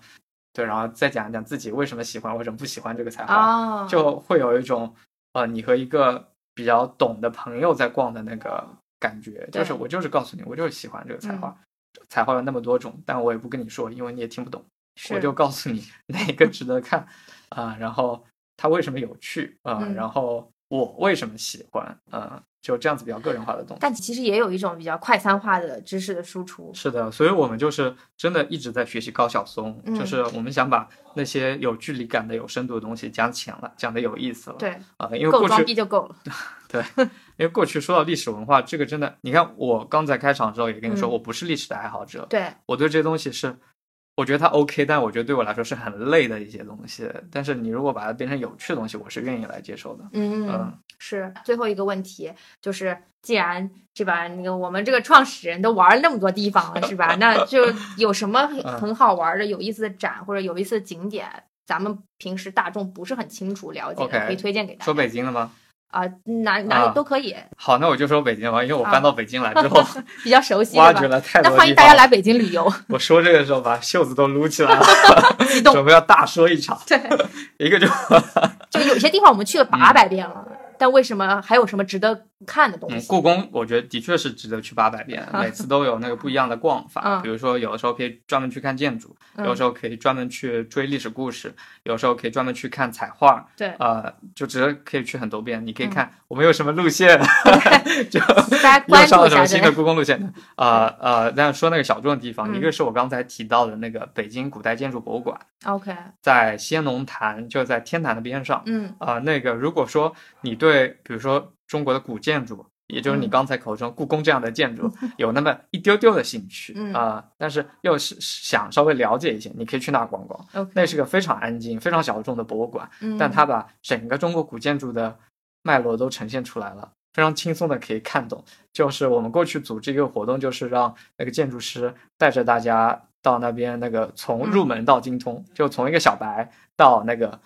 对，然后再讲一讲自己为什么喜欢，为什么不喜欢这个彩画，就会有一种呃，你和一个比较懂的朋友在逛的那个感觉。就是我就是告诉你，我就是喜欢这个彩画，彩画有那么多种，但我也不跟你说，因为你也听不懂。我就告诉你哪个值得看啊，然后它为什么有趣啊，然后我为什么喜欢啊。就这样子比较个人化的东西，但其实也有一种比较快餐化的知识的输出。是的，所以我们就是真的一直在学习高晓松，就是我们想把那些有距离感的、有深度的东西讲浅了，讲的有意思了。对啊，因为过去就够了。[LAUGHS] 对，因为过去说到历史文化，这个真的，你看我刚才开场的时候也跟你说，我不是历史的爱好者。对，我对这些东西是。我觉得它 OK，但我觉得对我来说是很累的一些东西。但是你如果把它变成有趣的东西，我是愿意来接受的。嗯，嗯是。最后一个问题就是，既然是吧，那个我们这个创始人都玩了那么多地方了，是吧？那 [LAUGHS] 就有什么很好玩的、有意思的展或者有意思的景点，咱们平时大众不是很清楚了解的，可以推荐给大家。说北京的吗？啊，哪哪里都可以。好，那我就说北京吧，因为我搬到北京来之后，[LAUGHS] 比较熟悉，挖掘了太多。那欢迎大家来北京旅游。[LAUGHS] 我说这个时候把袖子都撸起来了，[LAUGHS] 准备要大说一场。对，一个就就有些地方我们去了八百遍了。但为什么还有什么值得看的东西？嗯，故宫我觉得的确是值得去八百遍，每次都有那个不一样的逛法。比如说，有的时候可以专门去看建筑，有的时候可以专门去追历史故事，有时候可以专门去看彩画。对，呃，就值得可以去很多遍。你可以看我们有什么路线，就 [LAUGHS] 又上了什么新的故宫路线。呃呃，但说那个小众的地方，一个是我刚才提到的那个北京古代建筑博物馆。OK，在先农坛，就在天坛的边上。嗯，啊，那个如果说你对，比如说中国的古建筑，也就是你刚才口中故宫这样的建筑，[LAUGHS] 有那么一丢丢的兴趣啊，但是又是想稍微了解一些，你可以去那逛逛。那是个非常安静、非常小众的博物馆，但它把整个中国古建筑的脉络都呈现出来了，非常轻松的可以看懂。就是我们过去组织一个活动，就是让那个建筑师带着大家。到那边那个从入门到精通，就从一个小白到那个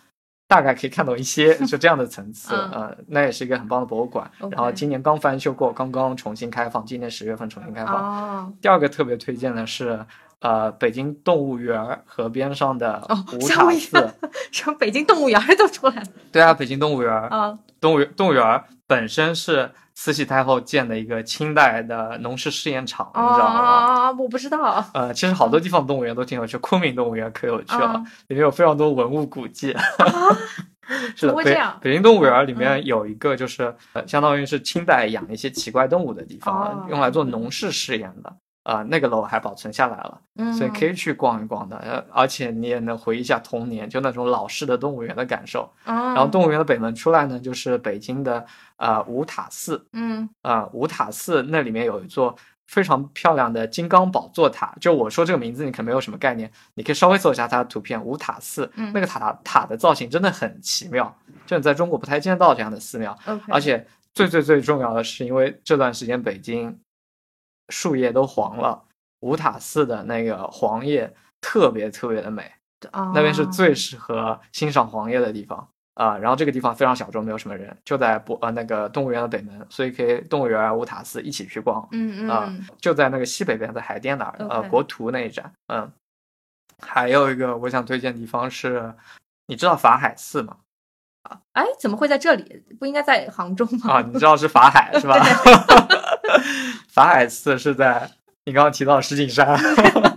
大概可以看懂一些，[LAUGHS] 就这样的层次。呃，那也是一个很棒的博物馆。然后今年刚翻修过，刚刚重新开放，今年十月份重新开放。第二个特别推荐的是，呃，北京动物园河边上的五塔寺。[LAUGHS] 什么北京动物园都出来了？对啊，北京动物园。啊，动物动物园本身是。慈禧太后建的一个清代的农事试验场，你知道吗？啊，我不知道。呃，其实好多地方动物园都挺有趣，昆明动物园可有趣了，里面有非常多文物古迹。是的，北北京动物园里面有一个，就是呃，相当于是清代养一些奇怪动物的地方，用来做农事试验的。啊，那个楼还保存下来了，所以可以去逛一逛的。呃，而且你也能回忆一下童年，就那种老式的动物园的感受。然后动物园的北门出来呢，就是北京的呃五塔寺。嗯，啊五塔寺那里面有一座非常漂亮的金刚宝座塔。就我说这个名字，你可能没有什么概念，你可以稍微搜一下它的图片。五塔寺，那个塔塔的造型真的很奇妙，就你在中国不太见到这样的寺庙。而且最最最重要的是，因为这段时间北京。树叶都黄了，五塔寺的那个黄叶特别特别的美，啊那边是最适合欣赏黄叶的地方啊、然后这个地方非常小众，没有什么人，就在博呃那个动物园的北门，所以可以动物园五、塔寺一起去逛。嗯、嗯嗯就在那个西北边，在海淀那儿，呃国图那一站。嗯，还有一个我想推荐的地方是，你知道法海寺吗？哎，怎么会在这里？不应该在杭州吗？啊，你知道是法海是吧？[LAUGHS] [LAUGHS] 法海寺是在你刚刚提到石景山，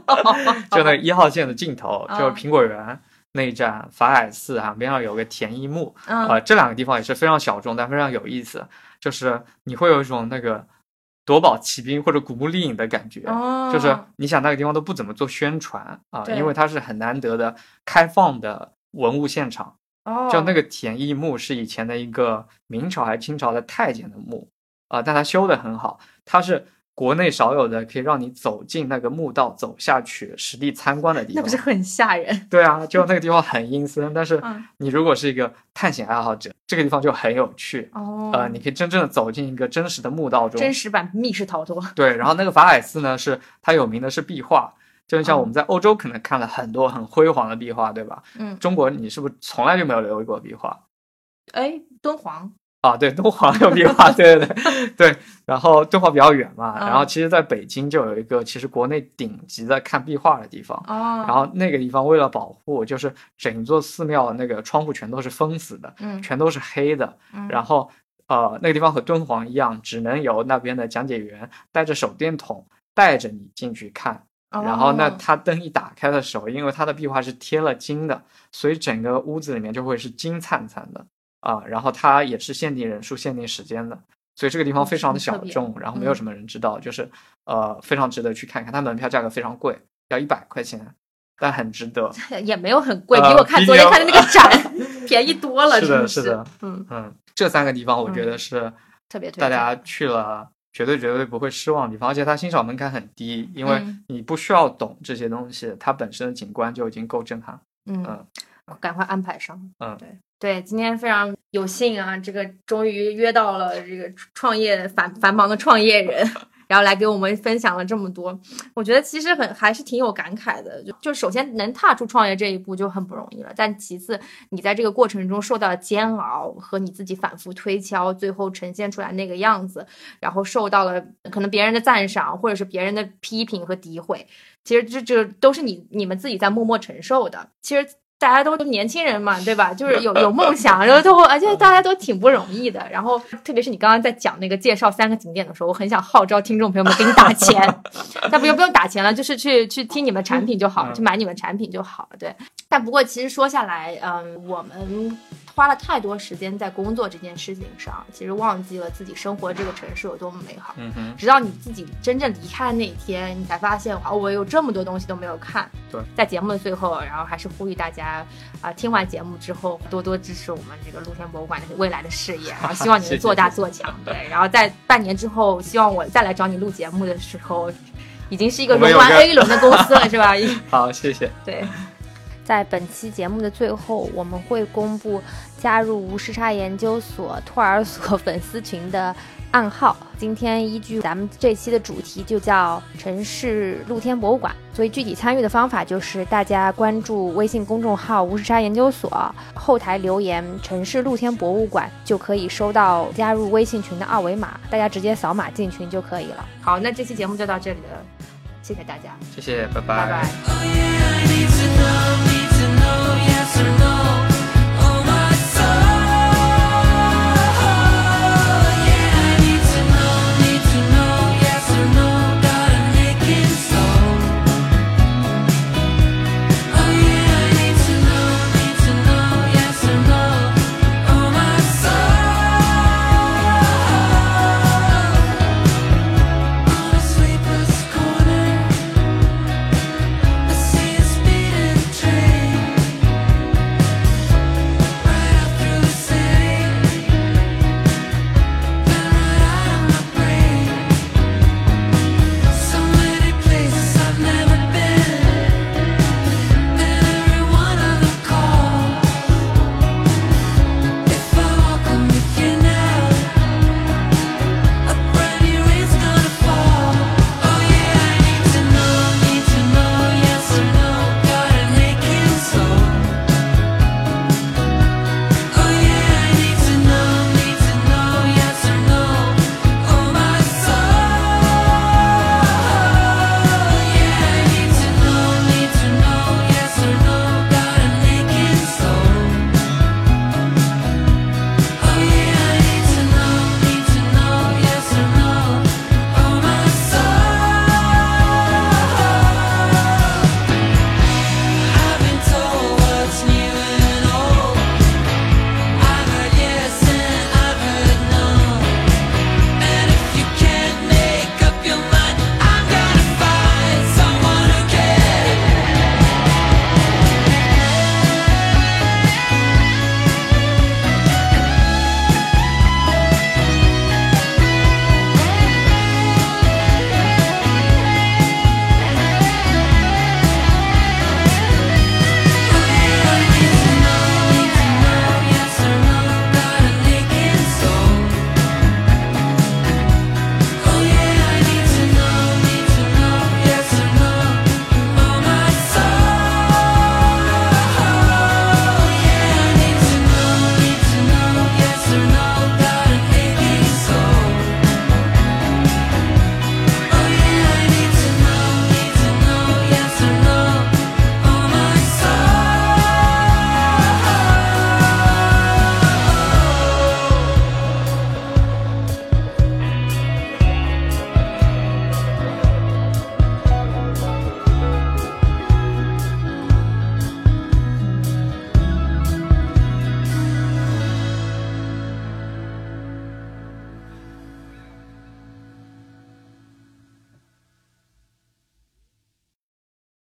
[LAUGHS] 就那一号线的尽头，就是哦苹果园那一站，法海寺旁边上有个田一墓，嗯呃，这两个地方也是非常小众，但非常有意思，就是你会有一种那个夺宝奇兵或者古墓丽影的感觉。哦，就是你想那个地方都不怎么做宣传啊，对因为它是很难得的开放的文物现场。哦，就那个田义墓是以前的一个明朝还是清朝的太监的墓啊、但它修的很好，它是国内少有的可以让你走进那个墓道走下去实地参观的地方。那不是很吓人？对啊，就那个地方很阴森，但是嗯你如果是一个探险爱好者，这个地方就很有趣。哦，呃，你可以真正的走进一个真实的墓道中，真实版密室逃脱。对，然后那个法海寺呢，是它有名的是壁画，就像哦我们在欧洲可能看了很多很辉煌的壁画，对吧？嗯，中国你是不是从来就没有留意过壁画？哎，敦煌。啊，对，敦煌有壁画，对对对对。然后敦煌比较远嘛，嗯然后其实在北京就有一个其实国内顶级的看壁画的地方。哦，然后那个地方为了保护，就是整座寺庙那个窗户全都是封死的，嗯，全都是黑的。嗯然后呃，那个地方和敦煌一样，只能由那边的讲解员带着手电筒带着你进去看。然后那哦它灯一打开的时候，因为它的壁画是贴了金的，所以整个屋子里面就会是金灿灿的啊。然后它也是限定人数、限定时间的，所以这个地方哦非常的小众，然后没有嗯什么人知道，就是呃非常值得去看看。它门票价格非常贵，要一百块钱，但很值得。[LAUGHS] 也没有很贵，呃比我看昨天看的那个 [LAUGHS] 展便宜多了，是的不是的嗯，嗯，这三个地方我觉嗯得是特别大家去了绝对绝对不会失望的地方，而且它欣赏门槛很低，因为嗯你不需要懂这些东西，它本身的景观就已经够震撼。嗯嗯，赶快安排上。嗯对对，今天非常有幸啊，这个终于约到了这个创业繁繁忙的创业人。然后来给我们分享了这么多，我觉得其实很还是挺有感慨的。就就首先能踏出创业这一步就很不容易了，但其次你在这个过程中受到的煎熬和你自己反复推敲，最后呈现出来那个样子，然后受到了可能别人的赞赏或者是别人的批评和诋毁，其实这这都是你你们自己在默默承受的。其实大家都年轻人嘛，对吧？[LAUGHS] 就是有有梦想，然后都而且大家都挺不容易的。然后特别是你刚刚在讲那个介绍三个景点的时候，我很想号召听众朋友们给你打钱，[LAUGHS] 但不用不用打钱了，就是去去听你们产品就好去买你们产品就好了。对，但不过其实说下来，嗯，我们花了太多时间在工作这件事情上，其实忘记了自己生活这个城市有多么美好。嗯哼，直到你自己真正离开的那一天，你才发现哦，我有这么多东西都没有看。对，在节目的最后，然后还是呼吁大家啊、听完节目之后多多支持我们这个露天博物馆的未来的事业，[LAUGHS] 然后希望你 [LAUGHS] 做大做强。对，然后在半年之后，希望我再来找你录节目的时候，已经是一个融完 A 轮的公司了，是吧？[LAUGHS] 好，谢谢。对。在本期节目的最后，我们会公布加入无时差研究所托儿所粉丝群的暗号。今天依据咱们这期的主题就叫城市露天博物馆，所以具体参与的方法就是大家关注微信公众号“无时差研究所”，后台留言“城市露天博物馆”，就可以收到加入微信群的二维码，大家直接扫码进群就可以了。好，那这期节目就到这里了，谢谢大家。谢谢拜拜。